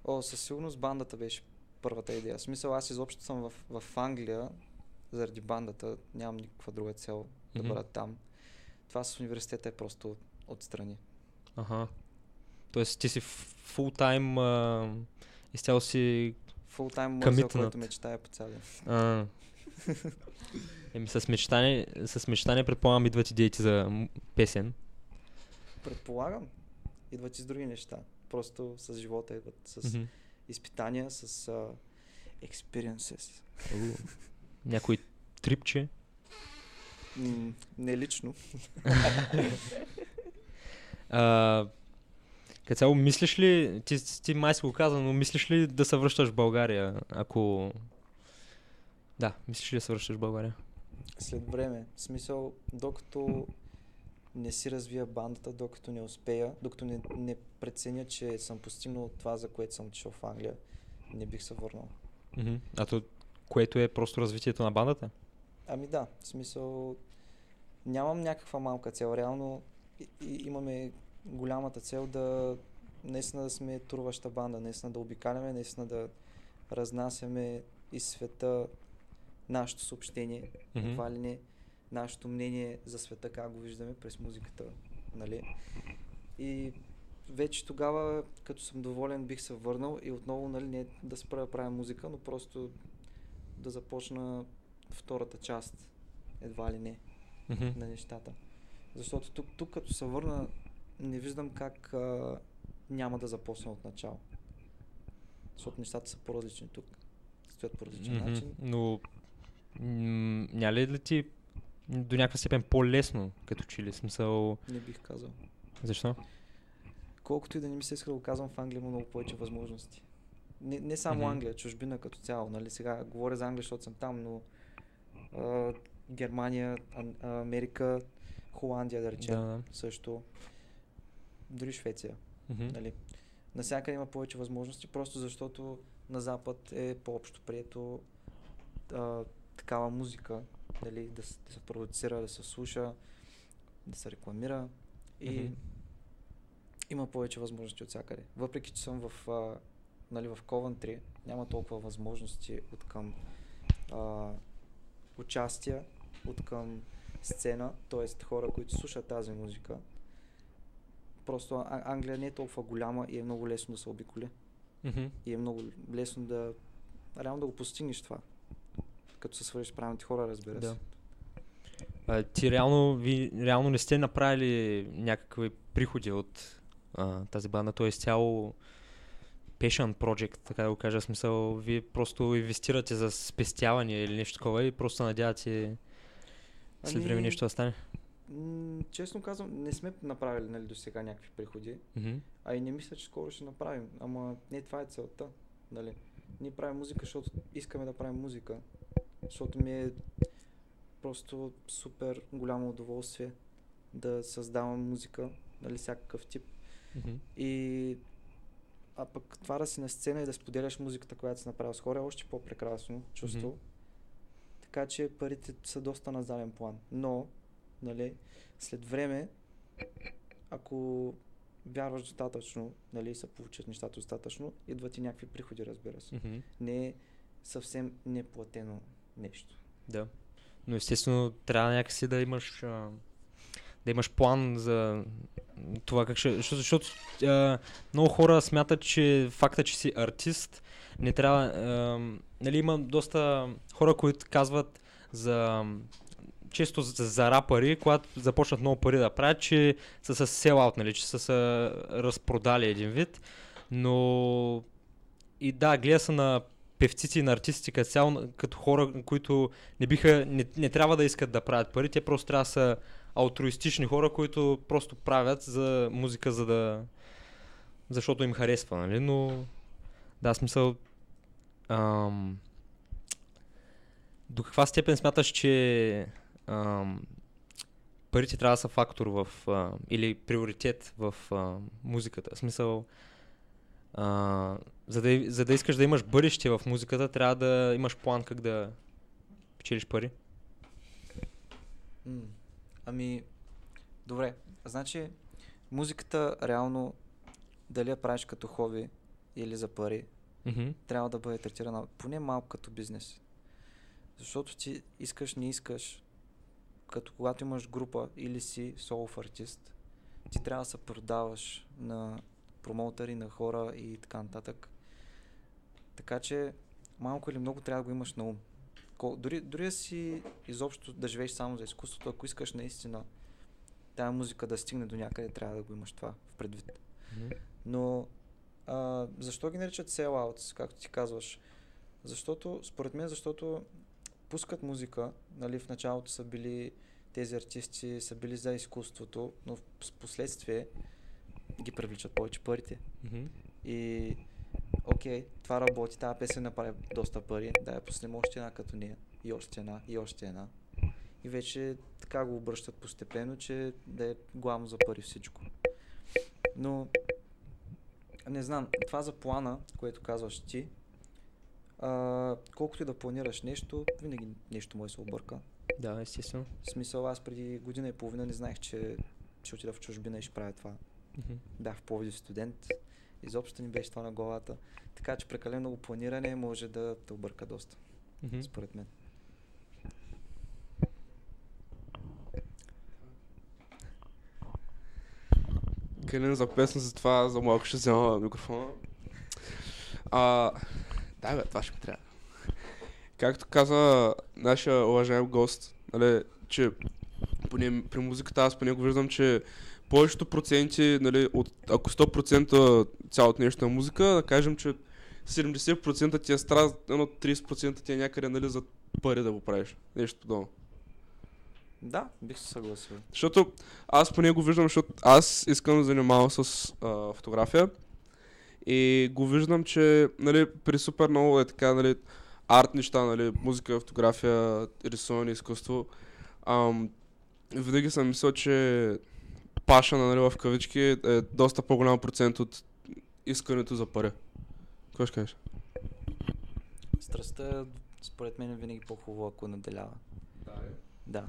О, със сигурност бандата беше първата идея. В смисъл, аз изобщо съм в, в Англия заради бандата. Нямам никаква друга цел да бъда там. Това с университета е просто отстрани. Аха. Тоест ти си фул тайм изцяло си Фул тайм мързел, Commitment. който мечтая по цял ден. а, Еми с мечтане, с мечтане предполагам идват идеите за песен. Предполагам, идват и с други неща. Просто с живота идват, с Мгм. изпитания, с uh, experiences. Някой трипче. Не лично. А, като цяло, мислиш ли, ти, ти май си го каза, но мислиш ли да се връщаш в България, ако... Да, мислиш ли да се връщаш в България? След време. В смисъл, докато не си развия бандата, докато не успея, докато не, не преценя, че съм постигнал това, за което съм отишъл в Англия, не бих се върнал. Мгм. А то, което е просто развитието на бандата? Ами да, в смисъл, Нямам някаква малка цел. Реално и, и, имаме голямата цел да наистина да сме турваща банда, наистина да обикаляме, наистина да разнасяме из света нашето съобщение, Мгм. едва ли не нашето мнение за света, как го виждаме през музиката, нали? И вече тогава, като съм доволен, бих се върнал и отново, нали, не да спра да правя музика, но просто да започна втората част, едва ли не, Мгм. на нещата. Защото тук, тук като се върна, не виждам как а, няма да започна от начало. Защото нещата са по-различни тук. Стоят по различен Мгм. начин. Но м- няма ли да ти до някаква степен по-лесно, като че ли смисъл? Не бих казал. Защо? Колкото и да не ми се иска да го казвам, в Англия има много повече възможности. Не, не само Мгм. Англия, чужбина като цяло. Нали? Сега говоря за Англия, защото съм там, но а, Германия, а, Америка, Холандия, да речем, Да, да. също. Дори Швеция. Мгм. Нали? Насякъде има повече възможности, просто защото на Запад е по-общо прието а, такава музика, нали? да, да се продуцира, да се слуша, да се рекламира и Мгм. има повече възможности от всякъде. Въпреки, че съм в, а, нали, в Ковентри, няма толкова възможности от към а, участия, от към сцена, т.е. хора, които слушат тази музика. Просто А- Англия не е толкова голяма и е много лесно да се обиколи. Мгм. И е много лесно да, реално да го постигнеш това. Като се свържеш с правилните хора, разбира се. Да. А, ти реално, ви реално не сте направили някакви приходи от а, тази банда, т.е. цяло passion project, така да го кажа, смисъл, вие просто инвестирате за спестяване или нещо такова и просто се надявате след време Ами, нещо да стане. Честно казвам, не сме направили нали, до сега някакви приходи. Мгм. А и не мисля, че скоро ще направим. Ама не това е целта. Нали? Ние правим музика, защото искаме да правим музика. Защото ми е просто супер голямо удоволствие да създавам музика, нали, всякакъв тип. Мгм. И а пък това да си на сцена и да споделяш музиката, която си направил с хора е още по-прекрасно чувство. Мгм. Така че парите са доста на заден план. Но, нали, след време, ако вярваш достатъчно, нали, се получат нещата достатъчно, идват и някакви приходи, разбира се. Мгм. Не е съвсем неплатено нещо. Да. Но естествено трябва някакси да имаш а, да имаш план за това как ще... Защото, защото а, много хора смятат, че факта, че си артист, не трябва... А, нали, има доста хора, които казват за често за, за рапъри, когато започнат много пари да правят, че са с селаут, нали, че са се разпродали един вид. Но и да, гледа се на певците и на артистите като цяло, като хора, които не биха, не, не трябва да искат да правят пари, те просто трябва да са алтруистични хора, които просто правят за музика, за да... защото им харесва, нали? Но да, смисъл... Ам, до каква степен смяташ, че ам, парите трябва да са фактор в... А, или приоритет в а, музиката? Смисъл... А, за, да, за да искаш да имаш бъдеще в музиката, трябва да имаш план как да печелиш пари. М, Ами, добре. Значи, музиката реално, дали я правиш като хоби или за пари, Мгм. трябва да бъде третирана поне малко като бизнес. Защото ти искаш, не искаш, като когато имаш група или си солов артист, ти трябва да се продаваш на промоутъри, на хора и така нататък. Така че малко или много трябва да го имаш на ум. Дори, дори да си изобщо да живееш само за изкуството, ако искаш наистина тази музика да стигне до някъде, трябва да го имаш това в предвид. Но а, защо ги наричат sellouts, както ти казваш? Защото, според мен, защото пускат музика, нали, в началото са били тези артисти са били за изкуството, но в последствие ги привличат повече парите. Мгм. И окей, това работи, тази песен направи доста пари, да я пуснем още една като нея, и още една, и още една. И вече така го обръщат постепенно, че да е главно за пари всичко. Но, не знам, това за плана, което казваш ти, а, колкото и да планираш нещо, винаги нещо може да се обърка. Да, естествено. В смисъл, аз преди година и половина не знаех, че ще отида в чужбина и ще правя това. Мгм. Бях в Пловдив студент, изобщо не беше това на главата. Така че прекалено много планиране може да те обърка доста, Мгм. според мен. Калин за песен, за това за малко ще взема микрофона. А, да, бе, това ще ми трябва. Както каза нашия уважаем гост, нали, че поне при музиката аз поне го виждам, че повечето проценти, нали, от, ако 100% цялото нещо е музика, да кажем, че 70% ти е страст, едно 30% ти е някъде, нали, за пари да го правиш. Нещо подобно. Да, бих се съгласил. Защото аз поне го виждам, защото аз искам да занимавам с а, фотография и го виждам, че нали, при супер много е така, нали, арт неща, нали, музика, фотография, рисуване, изкуство. Ам, винаги съм мислил, че пашана, нали, в кавички е доста по-голям процент от искането за пари. Какво ще кажеш? Страстта, според мен, е винаги по-хубаво, ако наделява. Да.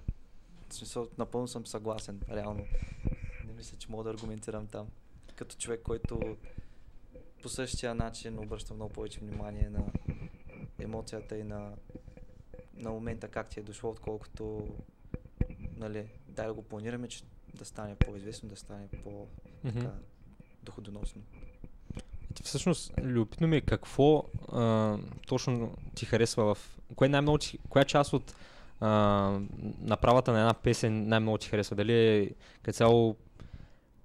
В смисъл, напълно съм съгласен, реално. Не мисля, че мога да аргументирам там. Като човек, който по същия начин обръща много повече внимание на емоцията и на, на момента как ти е дошло, отколкото нали, да го планираме, че да стане по-известно, да стане Мгм. по-доходоносно. Ти всъщност, любопитно ми е какво а, точно ти харесва в... Кое най-много ти, коя част от а, направата на една песен най-много ти харесва? Дали е като цяло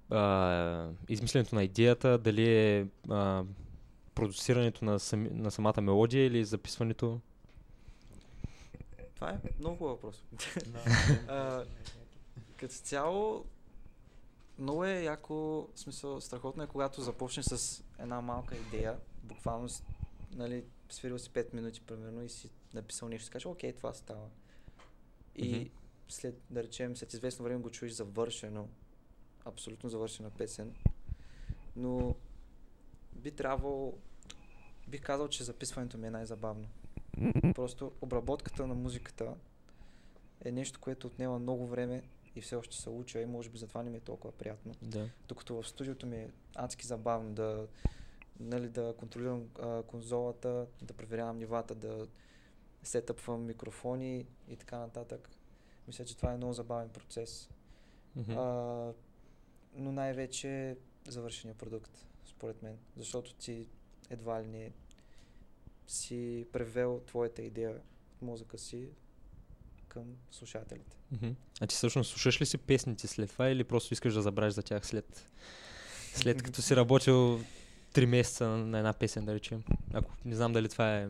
а, измисленето на идеята, дали е а, продуцирането на, сами, на самата мелодия или записването? Това е много хубав въпрос. А, като цяло, много е яко, в смисъл, страхотно е, когато започнеш с една малка идея, буквално, нали, свирил си 5 минути, примерно, и си написал нещо, си кажеш, окей, това става. И Мгм. след, да речем, след известно време го чуеш завършено, абсолютно завършена песен, но би трябвало, бих казал, че записването ми е най-забавно. Просто обработката на музиката е нещо, което отнема много време и все още се уча и може би затова не ми е толкова приятно. Да. Докато в студиото ми е адски забавно да, нали, да контролирам а, конзолата, да проверявам нивата, да сетъпвам микрофони и така нататък. Мисля, че това е много забавен процес. Мгм. А, но най-вече завършения продукт, според мен. Защото ти едва ли не си превел твоята идея от мозъка си към слушателите. Мгм. А ти всъщност слушаш ли си песните след това или просто искаш да забравиш за тях след, след като си работил 3 месеца на една песен, да речем? Ако не знам дали това е...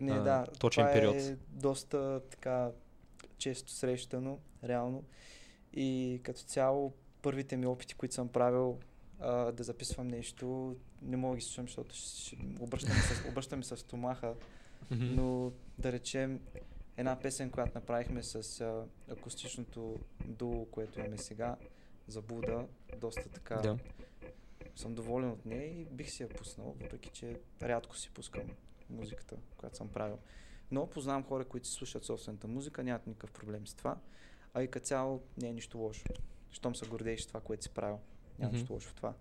Не, а, да, точен това период. е доста така често срещано, реално. И като цяло, първите ми опити, които съм правил а, да записвам нещо, не мога да ги слушам, защото ще, обръщам, с, обръщам с стомаха. Но да речем една песен, която направихме с а, акустичното дуо, което имаме сега, Заблуда, доста така Да. съм доволен от нея и бих си я пуснал, въпреки че рядко си пускам музиката, която съм правил. Но познавам хора, които си слушат собствената музика, нямат никакъв проблем с това. А и като цяло не е нищо лошо. Щом се гордееш с това, което си правил. Няма Мгм. нищо лошо в това.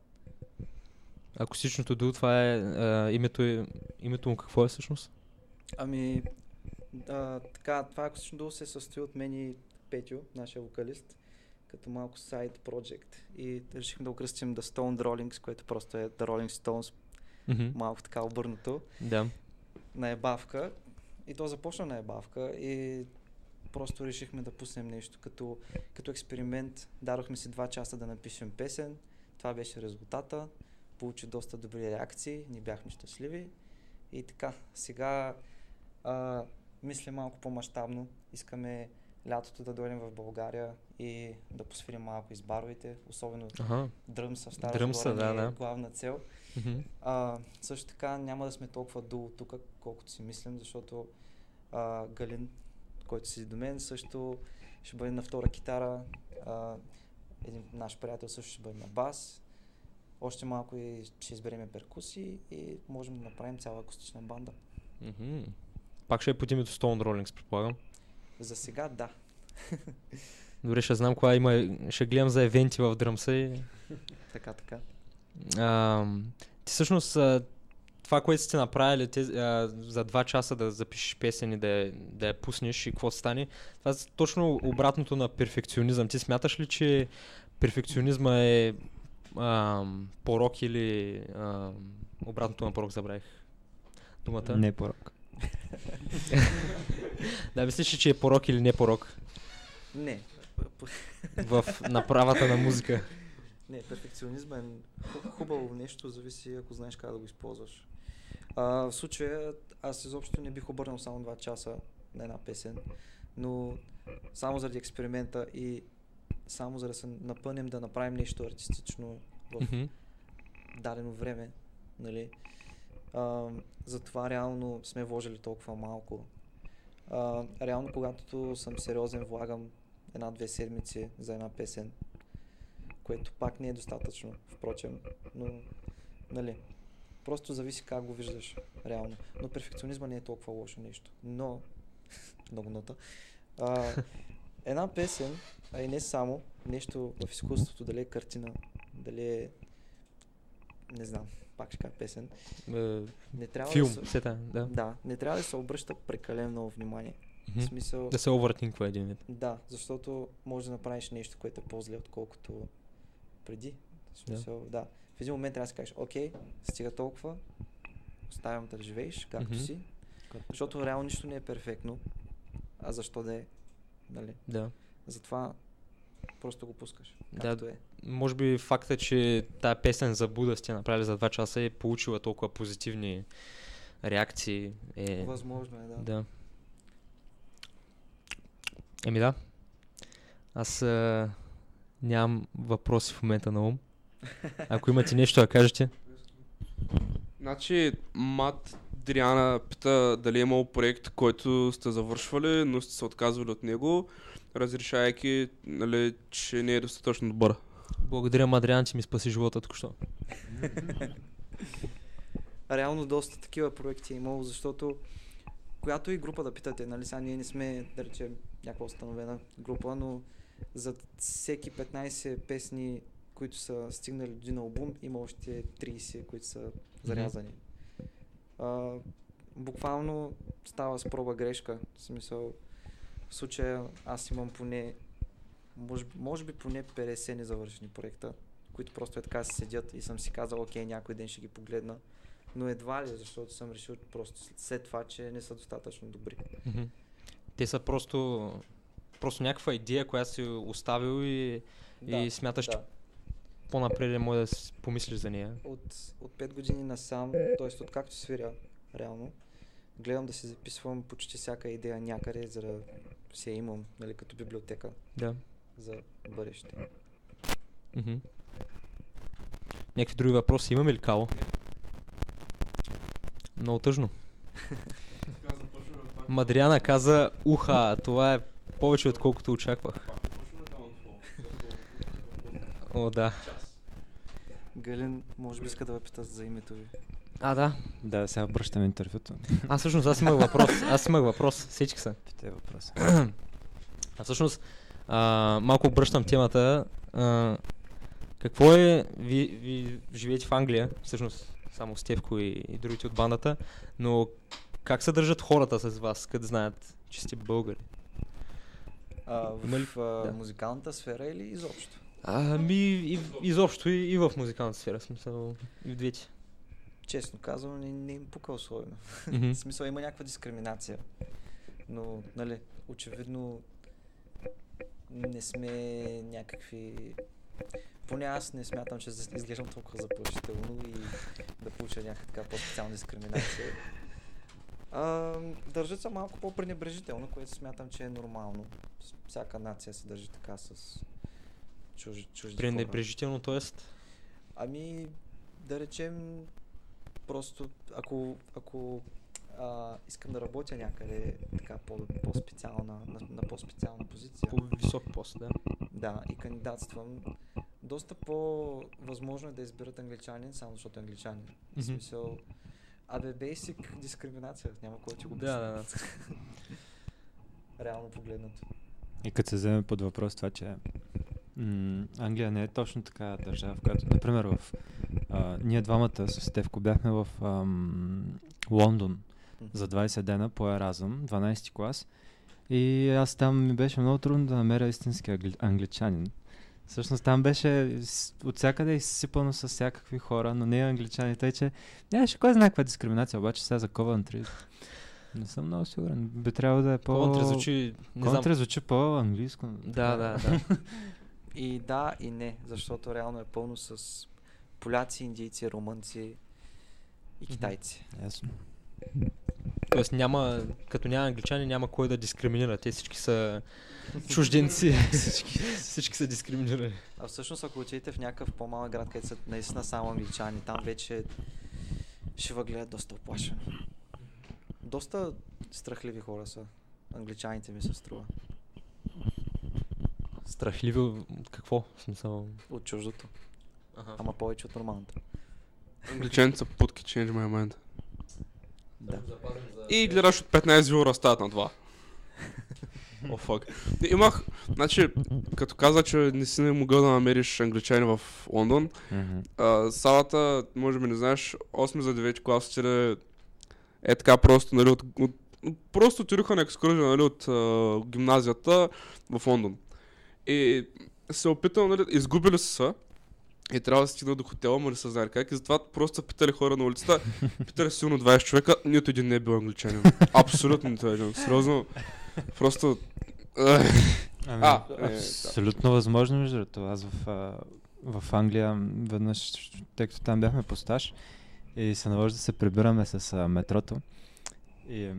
Акустичното дуо, това е а, името, е- името му какво е всъщност? Ами, а, така, това акустично дуо се състои от мен и Петю, нашия вокалист, като малко сайд project. И решихме да окръстим The Stone Rollings, което просто е The Rolling Stones, Мгм. малко така обърнато. Да. на ебавка. И то започна на ебавка и просто решихме да пуснем нещо като, като експеримент. Дадохме си два часа да напишем песен. Това беше резултата. Получи доста добри реакции. Ни бяхме щастливи. И така, сега а, мисля малко по-масштабно. Искаме лятото да дойдем в България и да посвирим малко из баровете, особено Ага. Дръмса в Стара Дръмса, да, е да. главна цел. А, също така няма да сме толкова дуло тук, колкото си мислим, защото а, Галин, който седи до мен, също ще бъде на втора китара. А, един наш приятел също ще бъде на бас. Още малко и ще избереме перкуси и можем да направим цяла акустична банда. Пак ще е под името Stone Rollings, предполагам. За сега да. Добре, ще знам кога има. Ще гледам за евенти в дръмса и... Така, така. А, ти всъщност това, което сте направили те, а, за два часа да запишеш песен и да, я- да я пуснеш и какво стане, това е точно обратното на перфекционизъм. Ти смяташ ли, че перфекционизма е а, порок или а, обратното на порок, забравих думата? Не порок. Да, мислиш ли, че е порок или не порок Не. в направата на музика? Не, перфекционизма е ху- хубаво нещо, зависи ако знаеш как да го използваш. А, в случая аз изобщо не бих обърнал само 2 часа на една песен, но само заради експеримента и само за да се напънем да направим нещо артистично в Мгм. дадено време, нали? Затова реално сме вложили толкова малко. А, реално, когато съм сериозен, влагам една-две седмици за една песен, което пак не е достатъчно, впрочем, но, нали, просто зависи как го виждаш реално. Но перфекционизма не е толкова лошо нещо. Но, много нота, а, една песен, а и не само, нещо в изкуството, дали е картина, дали е, не знам, пак ще кажа песен, Е, не трябва Филм, да се, сета, да. да, не трябва да се обръща прекалено много внимание. Мгм. В смисъл, Да се овъртинква един вид. да, защото може да направиш нещо, което е по-зле, отколкото преди. В смисъл, да. В един момент трябва да си кажеш, окей, стига толкова, оставям да живееш както Мгм. си, защото реално нищо не е перфектно, а защо да е, нали? Да. Затова просто го пускаш, Да, както е. Може би факта, че тази песен за Буда сте направили за два часа е получила толкова позитивни реакции. Е... Възможно е, да. Да. Еми да. Аз а, нямам въпроси в момента на ум. Ако имате нещо да кажете. Значи, Мат Дриана пита дали е имал проект, който сте завършвали, но сте се отказвали от него, разрешайки, нали, че не е достатъчно добър. Благодаря, Мадриан, че ми спаси живота току-що. Реално доста такива проекти е имало, защото която и група да питате, нали сега ние не сме, да речем, някаква установена група, но за всеки 15 песни, които са стигнали до един албум, има още 30, които са зарязани. А, буквално става с проба грешка. В смисъл, в случая аз имам поне, може, може би поне 50 незавършени проекта, които просто е така си седят и съм си казал, окей, някой ден ще ги погледна. Но едва ли, защото съм решил просто след това, че не са достатъчно добри. Те са просто, просто някаква идея, която си оставил и, и смяташ, че по-напред е може да си помислиш за нея. От, от 5 години насам, т.е. откакто свиря реално, гледам да си записвам почти всяка идея някъде, за да си я имам, нали, като библиотека Да. За бъдеще. Мгм. Някакви други въпроси имаме ли, Кало? Много тъжно. Мадриана каза, уха, това е повече отколкото очаквах. О, да. Галин, може би иска да ме пита за името ви. А, да. Да, сега обръщам интервюто. А, всъщност, аз имах въпрос. Аз имах въпрос. Сечих се. Питай въпроса. А всъщност, а, малко обръщам темата. А, какво е, ви, ви живеете в Англия, всъщност само Стевко и, и другите от бандата, но как се държат хората с вас, като знаят, че сте българи? А, Има ли- в да. музикалната сфера или изобщо? Ами, и, изобщо и, и в музикалната сфера, в смисъл, и в двете. Честно казвам, не, не им пука особено. В смисъл има някаква дискриминация. Но, нали, очевидно не сме някакви... Поне аз не смятам, че изглеждам толкова заплашително и да получа някаква така по-специална дискриминация. А, държат се малко по-пренебрежително, което смятам, че е нормално. Всяка нация се държи така с чужди, чужди. Пренебрежително, т.е. Ами, да речем, просто ако, ако а, искам да работя някъде така по, по-специална, на, на по-специална позиция, по-висок пост, да. да, и кандидатствам, доста по-възможно е да изберат англичанин, само защото е англичанин. В Мгм. смисъл, абе, basic дискриминация, няма кой ти го Да, обясни. да, да. реално погледнато. И като се вземе под въпрос това, че м- Англия не е точно така държава, в която, например, в а, ние двамата с Стевко бяхме в ам, Лондон за 20 дена по Еразъм, 12 клас. И аз там ми беше много трудно да намеря истински англи... англичанин. Всъщност там беше от всякъде изсипано с всякакви хора, но не англичани. Тъй, че нямаше кой знае каква дискриминация, обаче сега за Ковантри не съм много сигурен. Би трябвало да е по... Контра звучи. Контра звучи по-английско. Да, да, да. И да, и не, защото реално е пълно с поляци, индийци, румънци и китайци. Ясно. Тоест няма, като няма англичани, няма кой да дискриминира. Те всички са чужденци. всички, всички са дискриминирани. А всъщност, ако отидете в някакъв по-малък град, където са наистина само англичани, там вече ще въгледат доста оплашено. Доста страхливи хора са. Англичаните ми се струва. Страхливи от какво? В смисъл... От чуждото. Ага. Ама повече от нормалното. Англичаните са путки, change my mind. Да. И гледаш от 15 вилора стават на 2. О, фак. Имах, значи, като каза, че не си не могъл да намериш англичани в Лондон, Мгм. а, салата, може би не знаеш, 8 за 9 клас отиде е така просто, нали, от, от, просто отидоха на екскурзия, нали, от а, гимназията в Лондон. И се опитал, нали, изгубили са и трябва да стигна до хотела, но не са знали как. И затова просто питали хора на улицата. Питали сигурно 20 човека, нито един не е бил англичанин. Абсолютно нито един. Сериозно. Просто... Ами, А, е, да. абсолютно възможно, между другото. Аз в, в Англия веднъж, тъй като там бяхме по стаж и се наложи да се прибираме с а, метрото. И,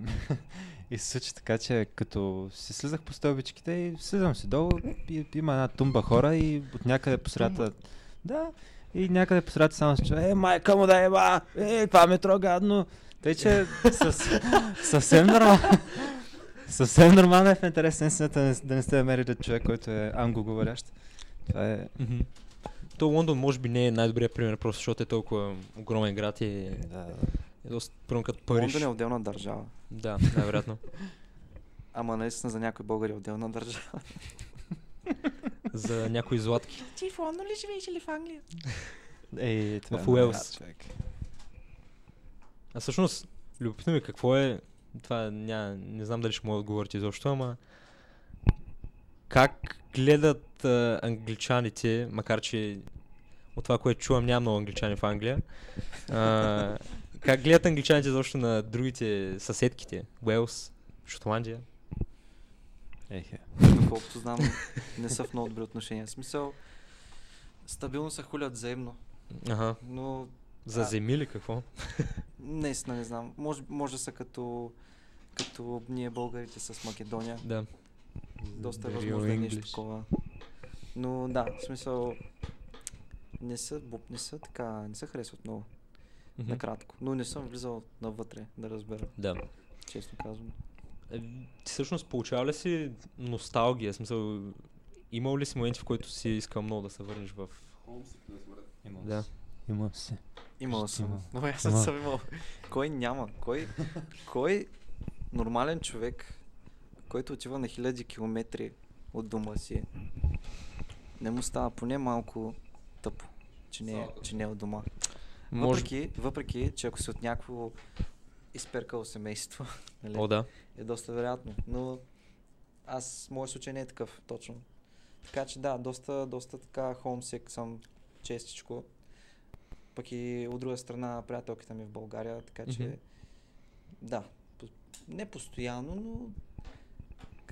и се случи така, че като си слизах по стълбичките и слизам си долу, и, има една тумба хора и от някъде по средата... Да, и някъде по средата само се чува, е, майка му да е, ба! Е, това метро гадно! Тъй, че със, съвсем нормално. Съвсем нормално е в интерес на истината да не- да не сте намерили човек, който е англоговорящ. Това е... То Лондон може би не е най-добрият пример, просто защото е толкова огромен град и Да, е доста примерно като Париж. Лондон е отделна държава. Да, най-вероятно. Ама наистина за някой българ е отделна държава. За някои златки. Ти в Лондон ли живееш или в Англия? Ей, това В е Уелс. човек. А всъщност, любопитно ми какво е, това ня, не знам дали ще мога да отговорите изобщо, ама как гледат а, англичаните, макар че от това, което чувам, няма много англичани в Англия, а, как гледат англичаните изобщо на другите съседките? Уелс, Шотландия? Ехе. Доколкото знам, не са в много добри отношения. В смисъл, стабилно се хулят взаимно, Ага. но За А. земи ли какво? наистина не знам. Може, може са като, като ние българите с Македония. Да. Доста е възможно е нещо такова. Но да, в смисъл, не са, бу- не са така, не се харесват много, Мгм. накратко. Но не съм влизал навътре да разбера, Да. честно казвам. Е, всъщност получава ли си носталгия? Смисъл, имал ли си моменти, в които си искал много да се върнеш в... Да. Имам си. Имал съм. има. Но аз не съм имал. Кой няма? Кой, кой нормален човек, който отива на хиляди километри от дома си, не му става поне малко тъпо, че не е, че не е от дома. Въпреки, въпреки, че ако си от някакво изперкало семейство, нали, О, да. Е доста вероятно. Но аз, моят случай не е такъв, точно. Така че да, доста, доста така хомсек съм честичко. Пък и от друга страна приятелката ми е в България, така че Мгм. да, не постоянно, но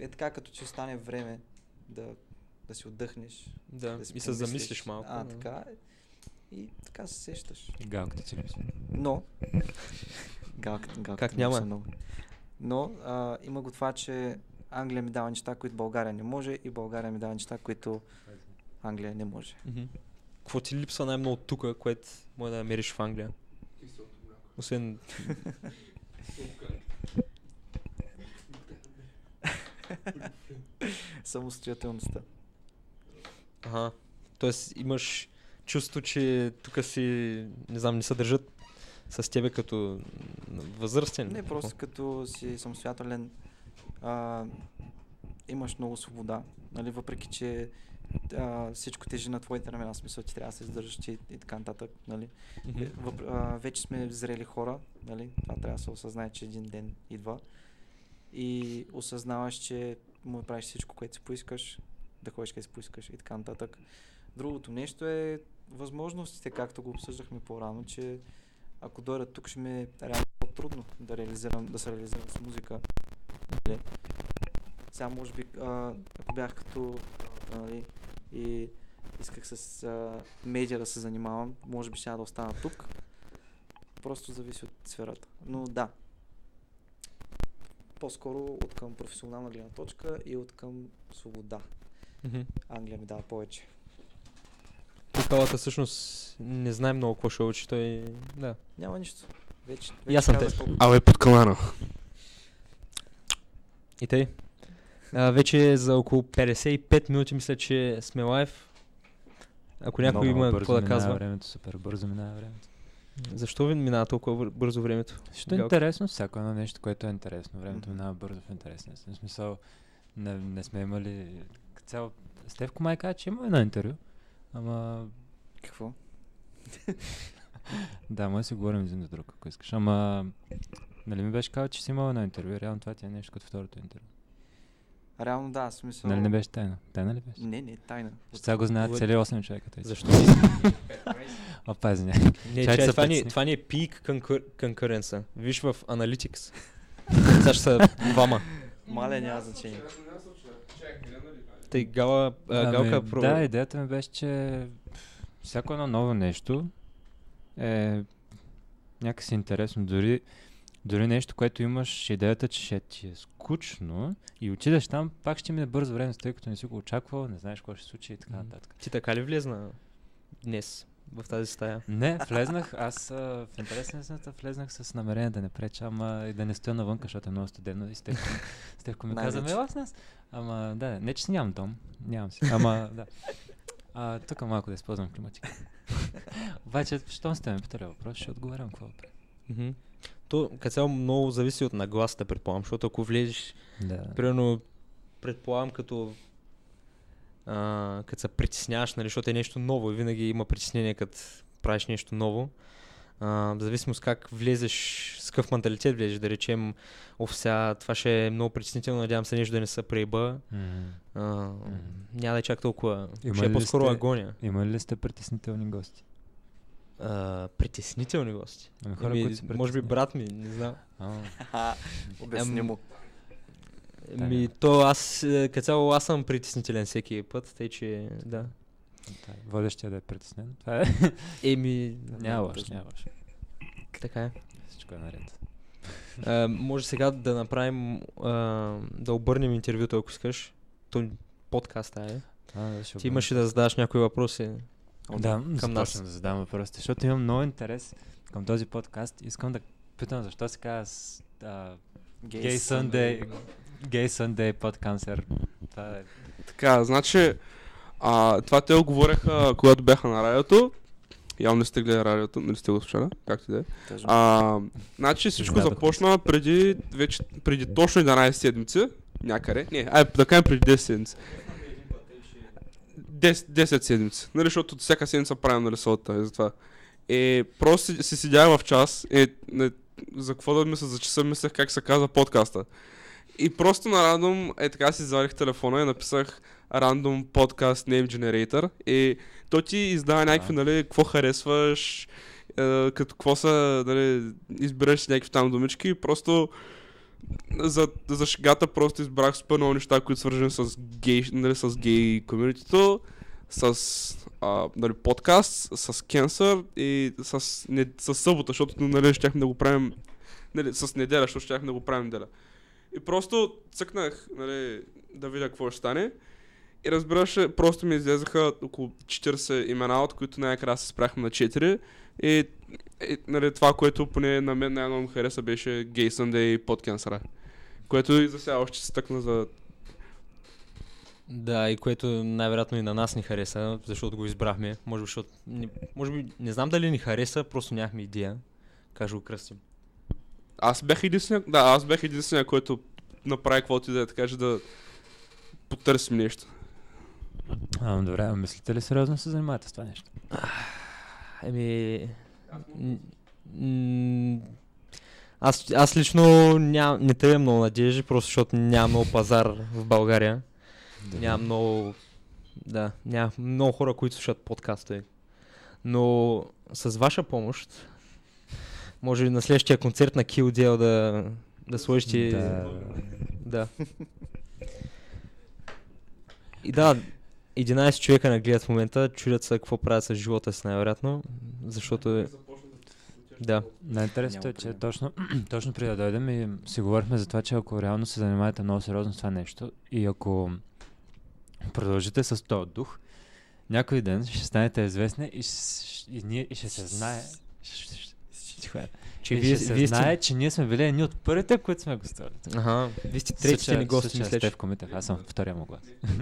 е така като че стане време да, да си отдъхнеш. Да. да си И се замислиш малко. А, да. така е. И така се сещаш. Галката ти липсва. Но, галката, галката Как няма? Много. Но а, има го това, че Англия ми дава неща, които България не може и България ми дава неща, които Англия не може. Какво ти липсва най-много тук, което може да намериш в Англия? Освен... Самостоятелността. Ага. Тоест имаш чувство, че тук си, не знам, не се държат с тебе като възрастен. Не, просто като си самостоятелен. А, имаш много свобода, нали, въпреки че а, всичко тежи на твоите в смисъл ти трябва да се издържаш ти и така нататък, нали. Е, Въп, а, вече сме зрели хора, нали? Това трябва да се осъзнае, че един ден идва. И осъзнаваш, че му правиш всичко, което си поискаш, да ходиш къде си поискаш и така нататък. Другото нещо е възможностите, както го обсъждахме по-рано, че ако дойдат тук ще ми е реално по-трудно да, реализирам, да се реализирам с музика. Нали? Сега може би, а, ако бях като нали, и исках с а, медиа да се занимавам, може би ще да остана тук. Просто зависи от сферата. Но да. По-скоро от към професионална гледна точка и от към свобода. Англия ми дава повече. Халата всъщност не знае много какво ще учи. Той, да. Няма нищо. Вече, И аз съм казах те. колко- Абе, под канана. И тъй. А, вече за около 55 минути мисля, че сме лайв. Ако някой Много има какво да казва. времето, супер бързо минава времето. Защо ви минава толкова бър- бързо времето? Защото е интересно, всяко едно нещо, което е интересно. Времето минава бързо в интересния. В смисъл, не, не сме имали... Цяло... Стевко май каза, че има едно интервю. Ама... Какво? Да, може да си говорим един до друг, ако искаш. Ама... Нали ми беше казал, че си имал едно интервю. Реално това ти е нещо като второто интервю. Реално да, смисъл... Нали не беше тайна? Тайна ли беше? Не, не, тайна. Ще сега го знаят цели 8 човека. Тъй. Защо? Извиня. Не, Чакай че, са това, ни, това ни е пик конкуренца. Виж в Analytics. Сега ще са двама. Маля няма значение. Тъй Гала, а, Ами, Галка про... Да, идеята ми беше, че всяко едно ново нещо е някакси интересно. Дори, дори нещо, което имаш идеята, че ще ти е скучно и отидеш там, пак ще мине бързо време, тъй като не си го очаквал, не знаеш какво ще се случи и така нататък. Ти така ли влезна днес в тази стая? Не, влезнах, аз а, в интересна истината влезнах с намерение да не преча, ама и да не стоя навън, защото е много студено и Стевко, Стевко ми каза, ела с нас. Ама да, не че си нямам дом, нямам си, ама да. А, тук малко да използвам климатика. Обаче, щом сте ме питали въпрос, ще отговарям какво. Мгм. То, като цяло, много зависи от нагласата, предполагам, защото ако влезеш, Да. примерно, предполагам, като а, като се притесняваш, нали, защото е нещо ново и винаги има притеснение, като правиш нещо ново. А, в зависимост как влезеш, с какъв менталитет влезеш, да речем, оф, сега това ще е много притеснително, надявам се нещо да не се преба. Мгм. А, няма да е чак толкова. Има ще е по-скоро сте- агония. Имали ли сте притеснителни гости? А, притеснителни гости. Ами хора, Еми, които се може би брат ми, не знам. Обясни му. Ми, то аз, е, като цяло, аз съм притеснителен всеки път, тъй че, да. водещия да е притеснен. Това е. Еми, Няма лош, точно. няма лош. така е. Всичко е наред. А, може сега да направим, а, да обърнем интервюто, ако искаш. То подкаста е. А, да, Ти имаш ли да задаваш някои въпроси? Да, към нас. да задам въпросите, защото имам много интерес към този подкаст. Искам да питам защо се казва с- а, Gay Sunday, Gay Sunday под канцер. Това е... Така, значи, а, това те го говореха, когато бяха на радиото. Явно не сте гледали радиото, нали сте го слушали, както да е. А, значи всичко започна преди, вече, преди точно 11 седмици, някъде. Не, ай, да кажем преди 10 седмици. 10, 10 седмици. Нали, защото всяка седмица правим нали, сълта и затова. И просто си, си седях в час и не, за какво да мисля, за часа мислех как се казва подкаста. И просто на рандом, е така си заварих телефона и написах Random Podcast Name Generator и то ти издава някакви, нали, какво харесваш, е, като какво са, нали, избираш някакви там думички и просто за, за шегата просто избрах супер много неща, които свържени с гей, нали, с гей комьюнитито, с а, нали, подкаст, с кенсър и с, не, с събота, защото нали, щяхме да го правим нали, с неделя, защото щяхме да го правим неделя. И просто цъкнах нали, да видя какво ще стане. И разбираш, ли, просто ми излезаха около 40 имена, от които най-накрая се спряхме на 4. И, и нали, това, което поне на мен най-много ми хареса, беше Gay Sunday под кенсъра. Което и за сега още се тъкна за... Да, и което най-вероятно и на нас ни хареса, защото го избрахме. Може би, защото, ни- може би, не знам дали ни хареса, просто нямахме идея. Как ще го кръстим. Аз бях единствения, да, аз бях единствения, който направи каквото и да е, така че да, потърсим нещо. А, добре, а мислите ли сериозно се занимавате с това нещо? Еми... Аз, аз лично ням, не тървя много надежди, просто защото няма много пазар в България. Няма много... Да, няма много хора, които слушат подкаста. Но с ваша помощ, може би на следващия концерт на Kill Deal да, да сложите... Да. Да. И да, 11 човека не гледат в момента, чудят се какво правят с живота си най-вероятно, защото е... Да. Най-интересното е, че точно, точно преди да дойдем и си говорихме за това, че ако реално се занимавате много сериозно с това нещо и ако продължите с този дух, някой ден ще станете известни и, и, ние, и ще се знае, е. Че и вие, ще се вие знае, сте... че ние сме били едни от първите, които сме гостували. Ага, вие сте третите ни гости, мисля, че... Стев Комитев, аз съм втория му глас.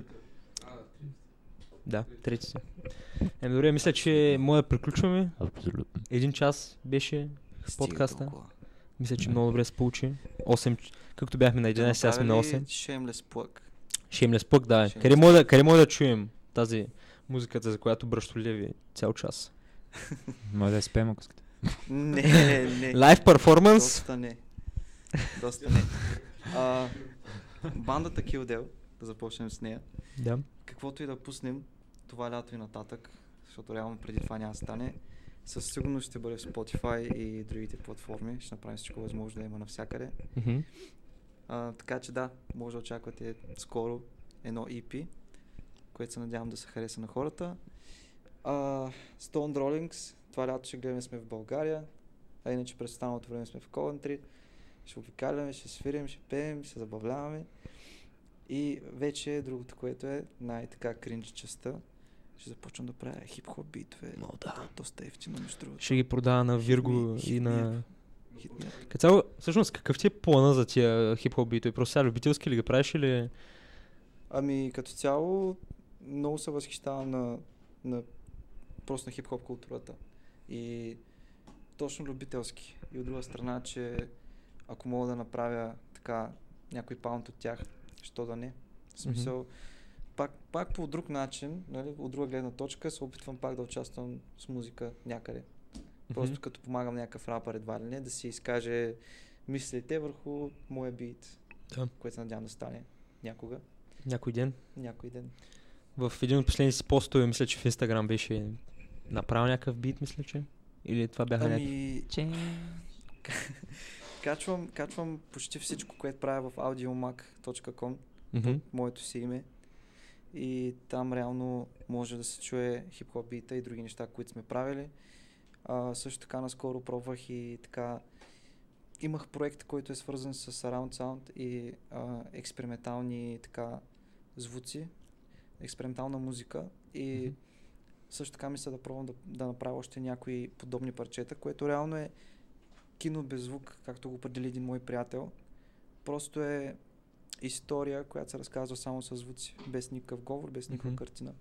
Да, трети сте. Еми добре, мисля, че може да приключваме. Абсолютно. Един час беше Стига подкаста. Мисля, че много добре се получи. 8, ч- както бяхме на 11, сега сме на 8. Shameless plug. Shameless Plug, да. Shameless Къде може да, къде може да чуем тази музиката, за която бръщо леви цял час? Може да изпеем, ако искате. Не, не. Лайв перформанс? Доста не. Доста не. А, бандата Килдел, да започнем с нея. Да. Каквото и да пуснем това лято и нататък, защото реално преди това няма да стане, със сигурност ще бъде в Spotify и другите платформи. Ще направим всичко възможно да има навсякъде. Мгм. А, така че да, може да очаквате скоро едно EP, което се надявам да се хареса на хората. А, Stone Rollings, това лято ще гледаме сме в България, а иначе през останалото време сме в Coventry. Ще обикаляме, ще свирим, ще пеем, ще забавляваме. И вече другото, което е най-така кринж частта, ще започвам да правя хип-хоп битове. О, да. Доста ефтино, между другото. Ще ги продава на Вирго и me на... Като цяло, всъщност, какъв ти е плана за тия хип-хоп битове? Просто сега любителски ли ги правиш или... Ами като цяло много се възхищавам на, на просто на хип-хоп културата. И точно любителски. И от друга страна, че ако мога да направя така някой паунт от тях, що да не? В смисъл, пак, пак по друг начин, нали, от друга гледна точка, се опитвам пак да участвам с музика някъде. Просто Мгм. като помагам някакъв рапър едва ли не, да си изкаже мислите върху моя бит, Да. което се надявам да стане някога, Някой ден. някой ден. В един от последните си постове, мисля, че в Инстаграм беше направил някакъв бит, мисля, че. Или това бяха. Ами, качвам, качвам почти всичко, което правя в audiomac.com, Мгм. моето си име. И там реално може да се чуе хип-хоп бита и други неща, които сме правили. А, също така наскоро пробвах и така имах проект, който е свързан с Surround Sound и а, експериментални така звуци, експериментална музика и Мгм. също така мисля да пробвам да, да направя още някои подобни парчета, което реално е кино без звук, както го определи един мой приятел. Просто е история, която се разказва само с звуци, без никакъв говор, без никаква Мгм. картина.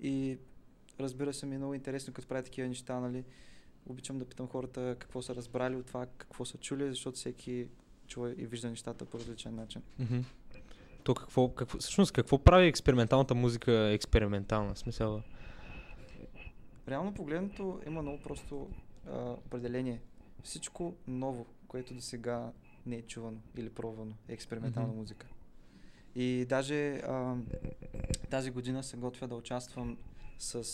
И разбира се ми е много интересно, като правя такива неща, нали, обичам да питам хората какво са разбрали от това, какво са чули, защото всеки чува и вижда нещата по различен начин. Мгм. То какво, какво, всъщност какво прави експерименталната музика експериментална? Смисъл, Реално погледнато има много просто а, определение. Всичко ново, което до сега не е чувано или пробвано, е експериментална Мгм. музика. И даже а, тази година се готвя да участвам с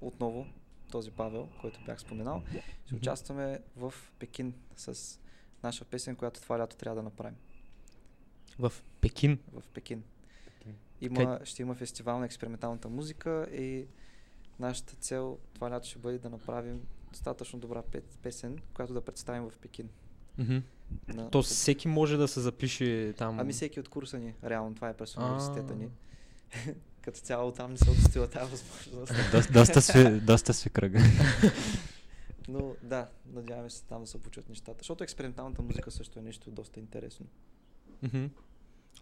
отново този Павел, който бях споменал. Ще участваме в Пекин с наша песен, която това лято трябва да направим. в Пекин. В Пекин. Има, ще има фестивал на експерименталната музика и нашата цел това лято ще бъде да направим достатъчно добра пе- песен, която да представим в Пекин. На, То всеки може да се запише там. Ами всеки от курса ни, реално това е през университета ни. Като цяло там не се удостоила тази възможност. доста, доста, сви, доста сви кръга. Но да, надяваме се там да се получат нещата. Защото експерименталната музика също е нещо доста интересно.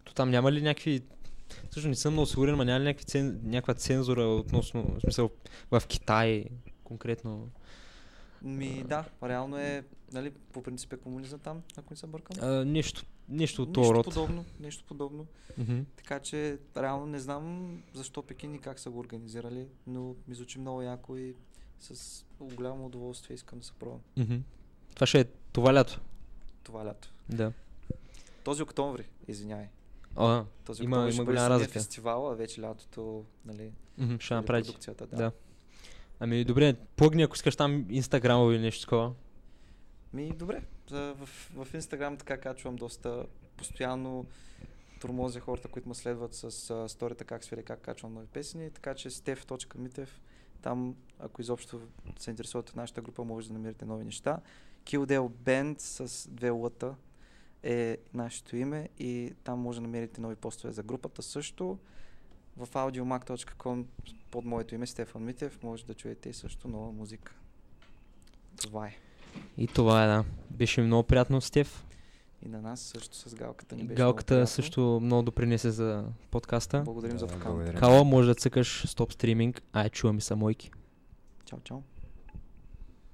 То там няма ли някакви... Също не съм много сигурен, но няма ли някакви цен... някаква цензура относно, в смисъл, в Китай конкретно? Ми да, реално е, нали, по принцип е комунизъм там, ако не се бъркам. А, нещо, нещо от този род. подобно, нещо подобно. Мгм. Така че реално не знам защо Пекин и как са го организирали, но ми звучи много яко и с голямо удоволствие искам да се пробвам Мгм. Това ще е това лято. това лято. Да. Този октомври, извинявай. А, Този Има- има голяма разлика. фестивал, а вече лятото, нали, мгм, ще бъде направите. продукцията. Да. Да. Ами добре, плъгни ако искаш там инстаграм или нещо такова. Ми, добре. В, в Инстаграм така качвам доста постоянно тормозя хората, които ме следват с а, сторията как свири, как качвам нови песни, така че stef.mitev, там, ако изобщо се интересувате от нашата група, може да намерите нови неща. Kildale Band с две лъта е нашето име и там може да намерите нови постове за групата също. В audiomac.com под моето име Стефан Митев може да чуете и също нова музика. Това е. И това е, да. Беше ми много приятно, Стев. И на нас също с галката ни беше много Галката приятно. също много допринесе за подкаста. Благодарим за Да, поканата. благодаря. Кала, може да цъкаш стоп стриминг. Ай, чуваме са мойки. Чао, чао.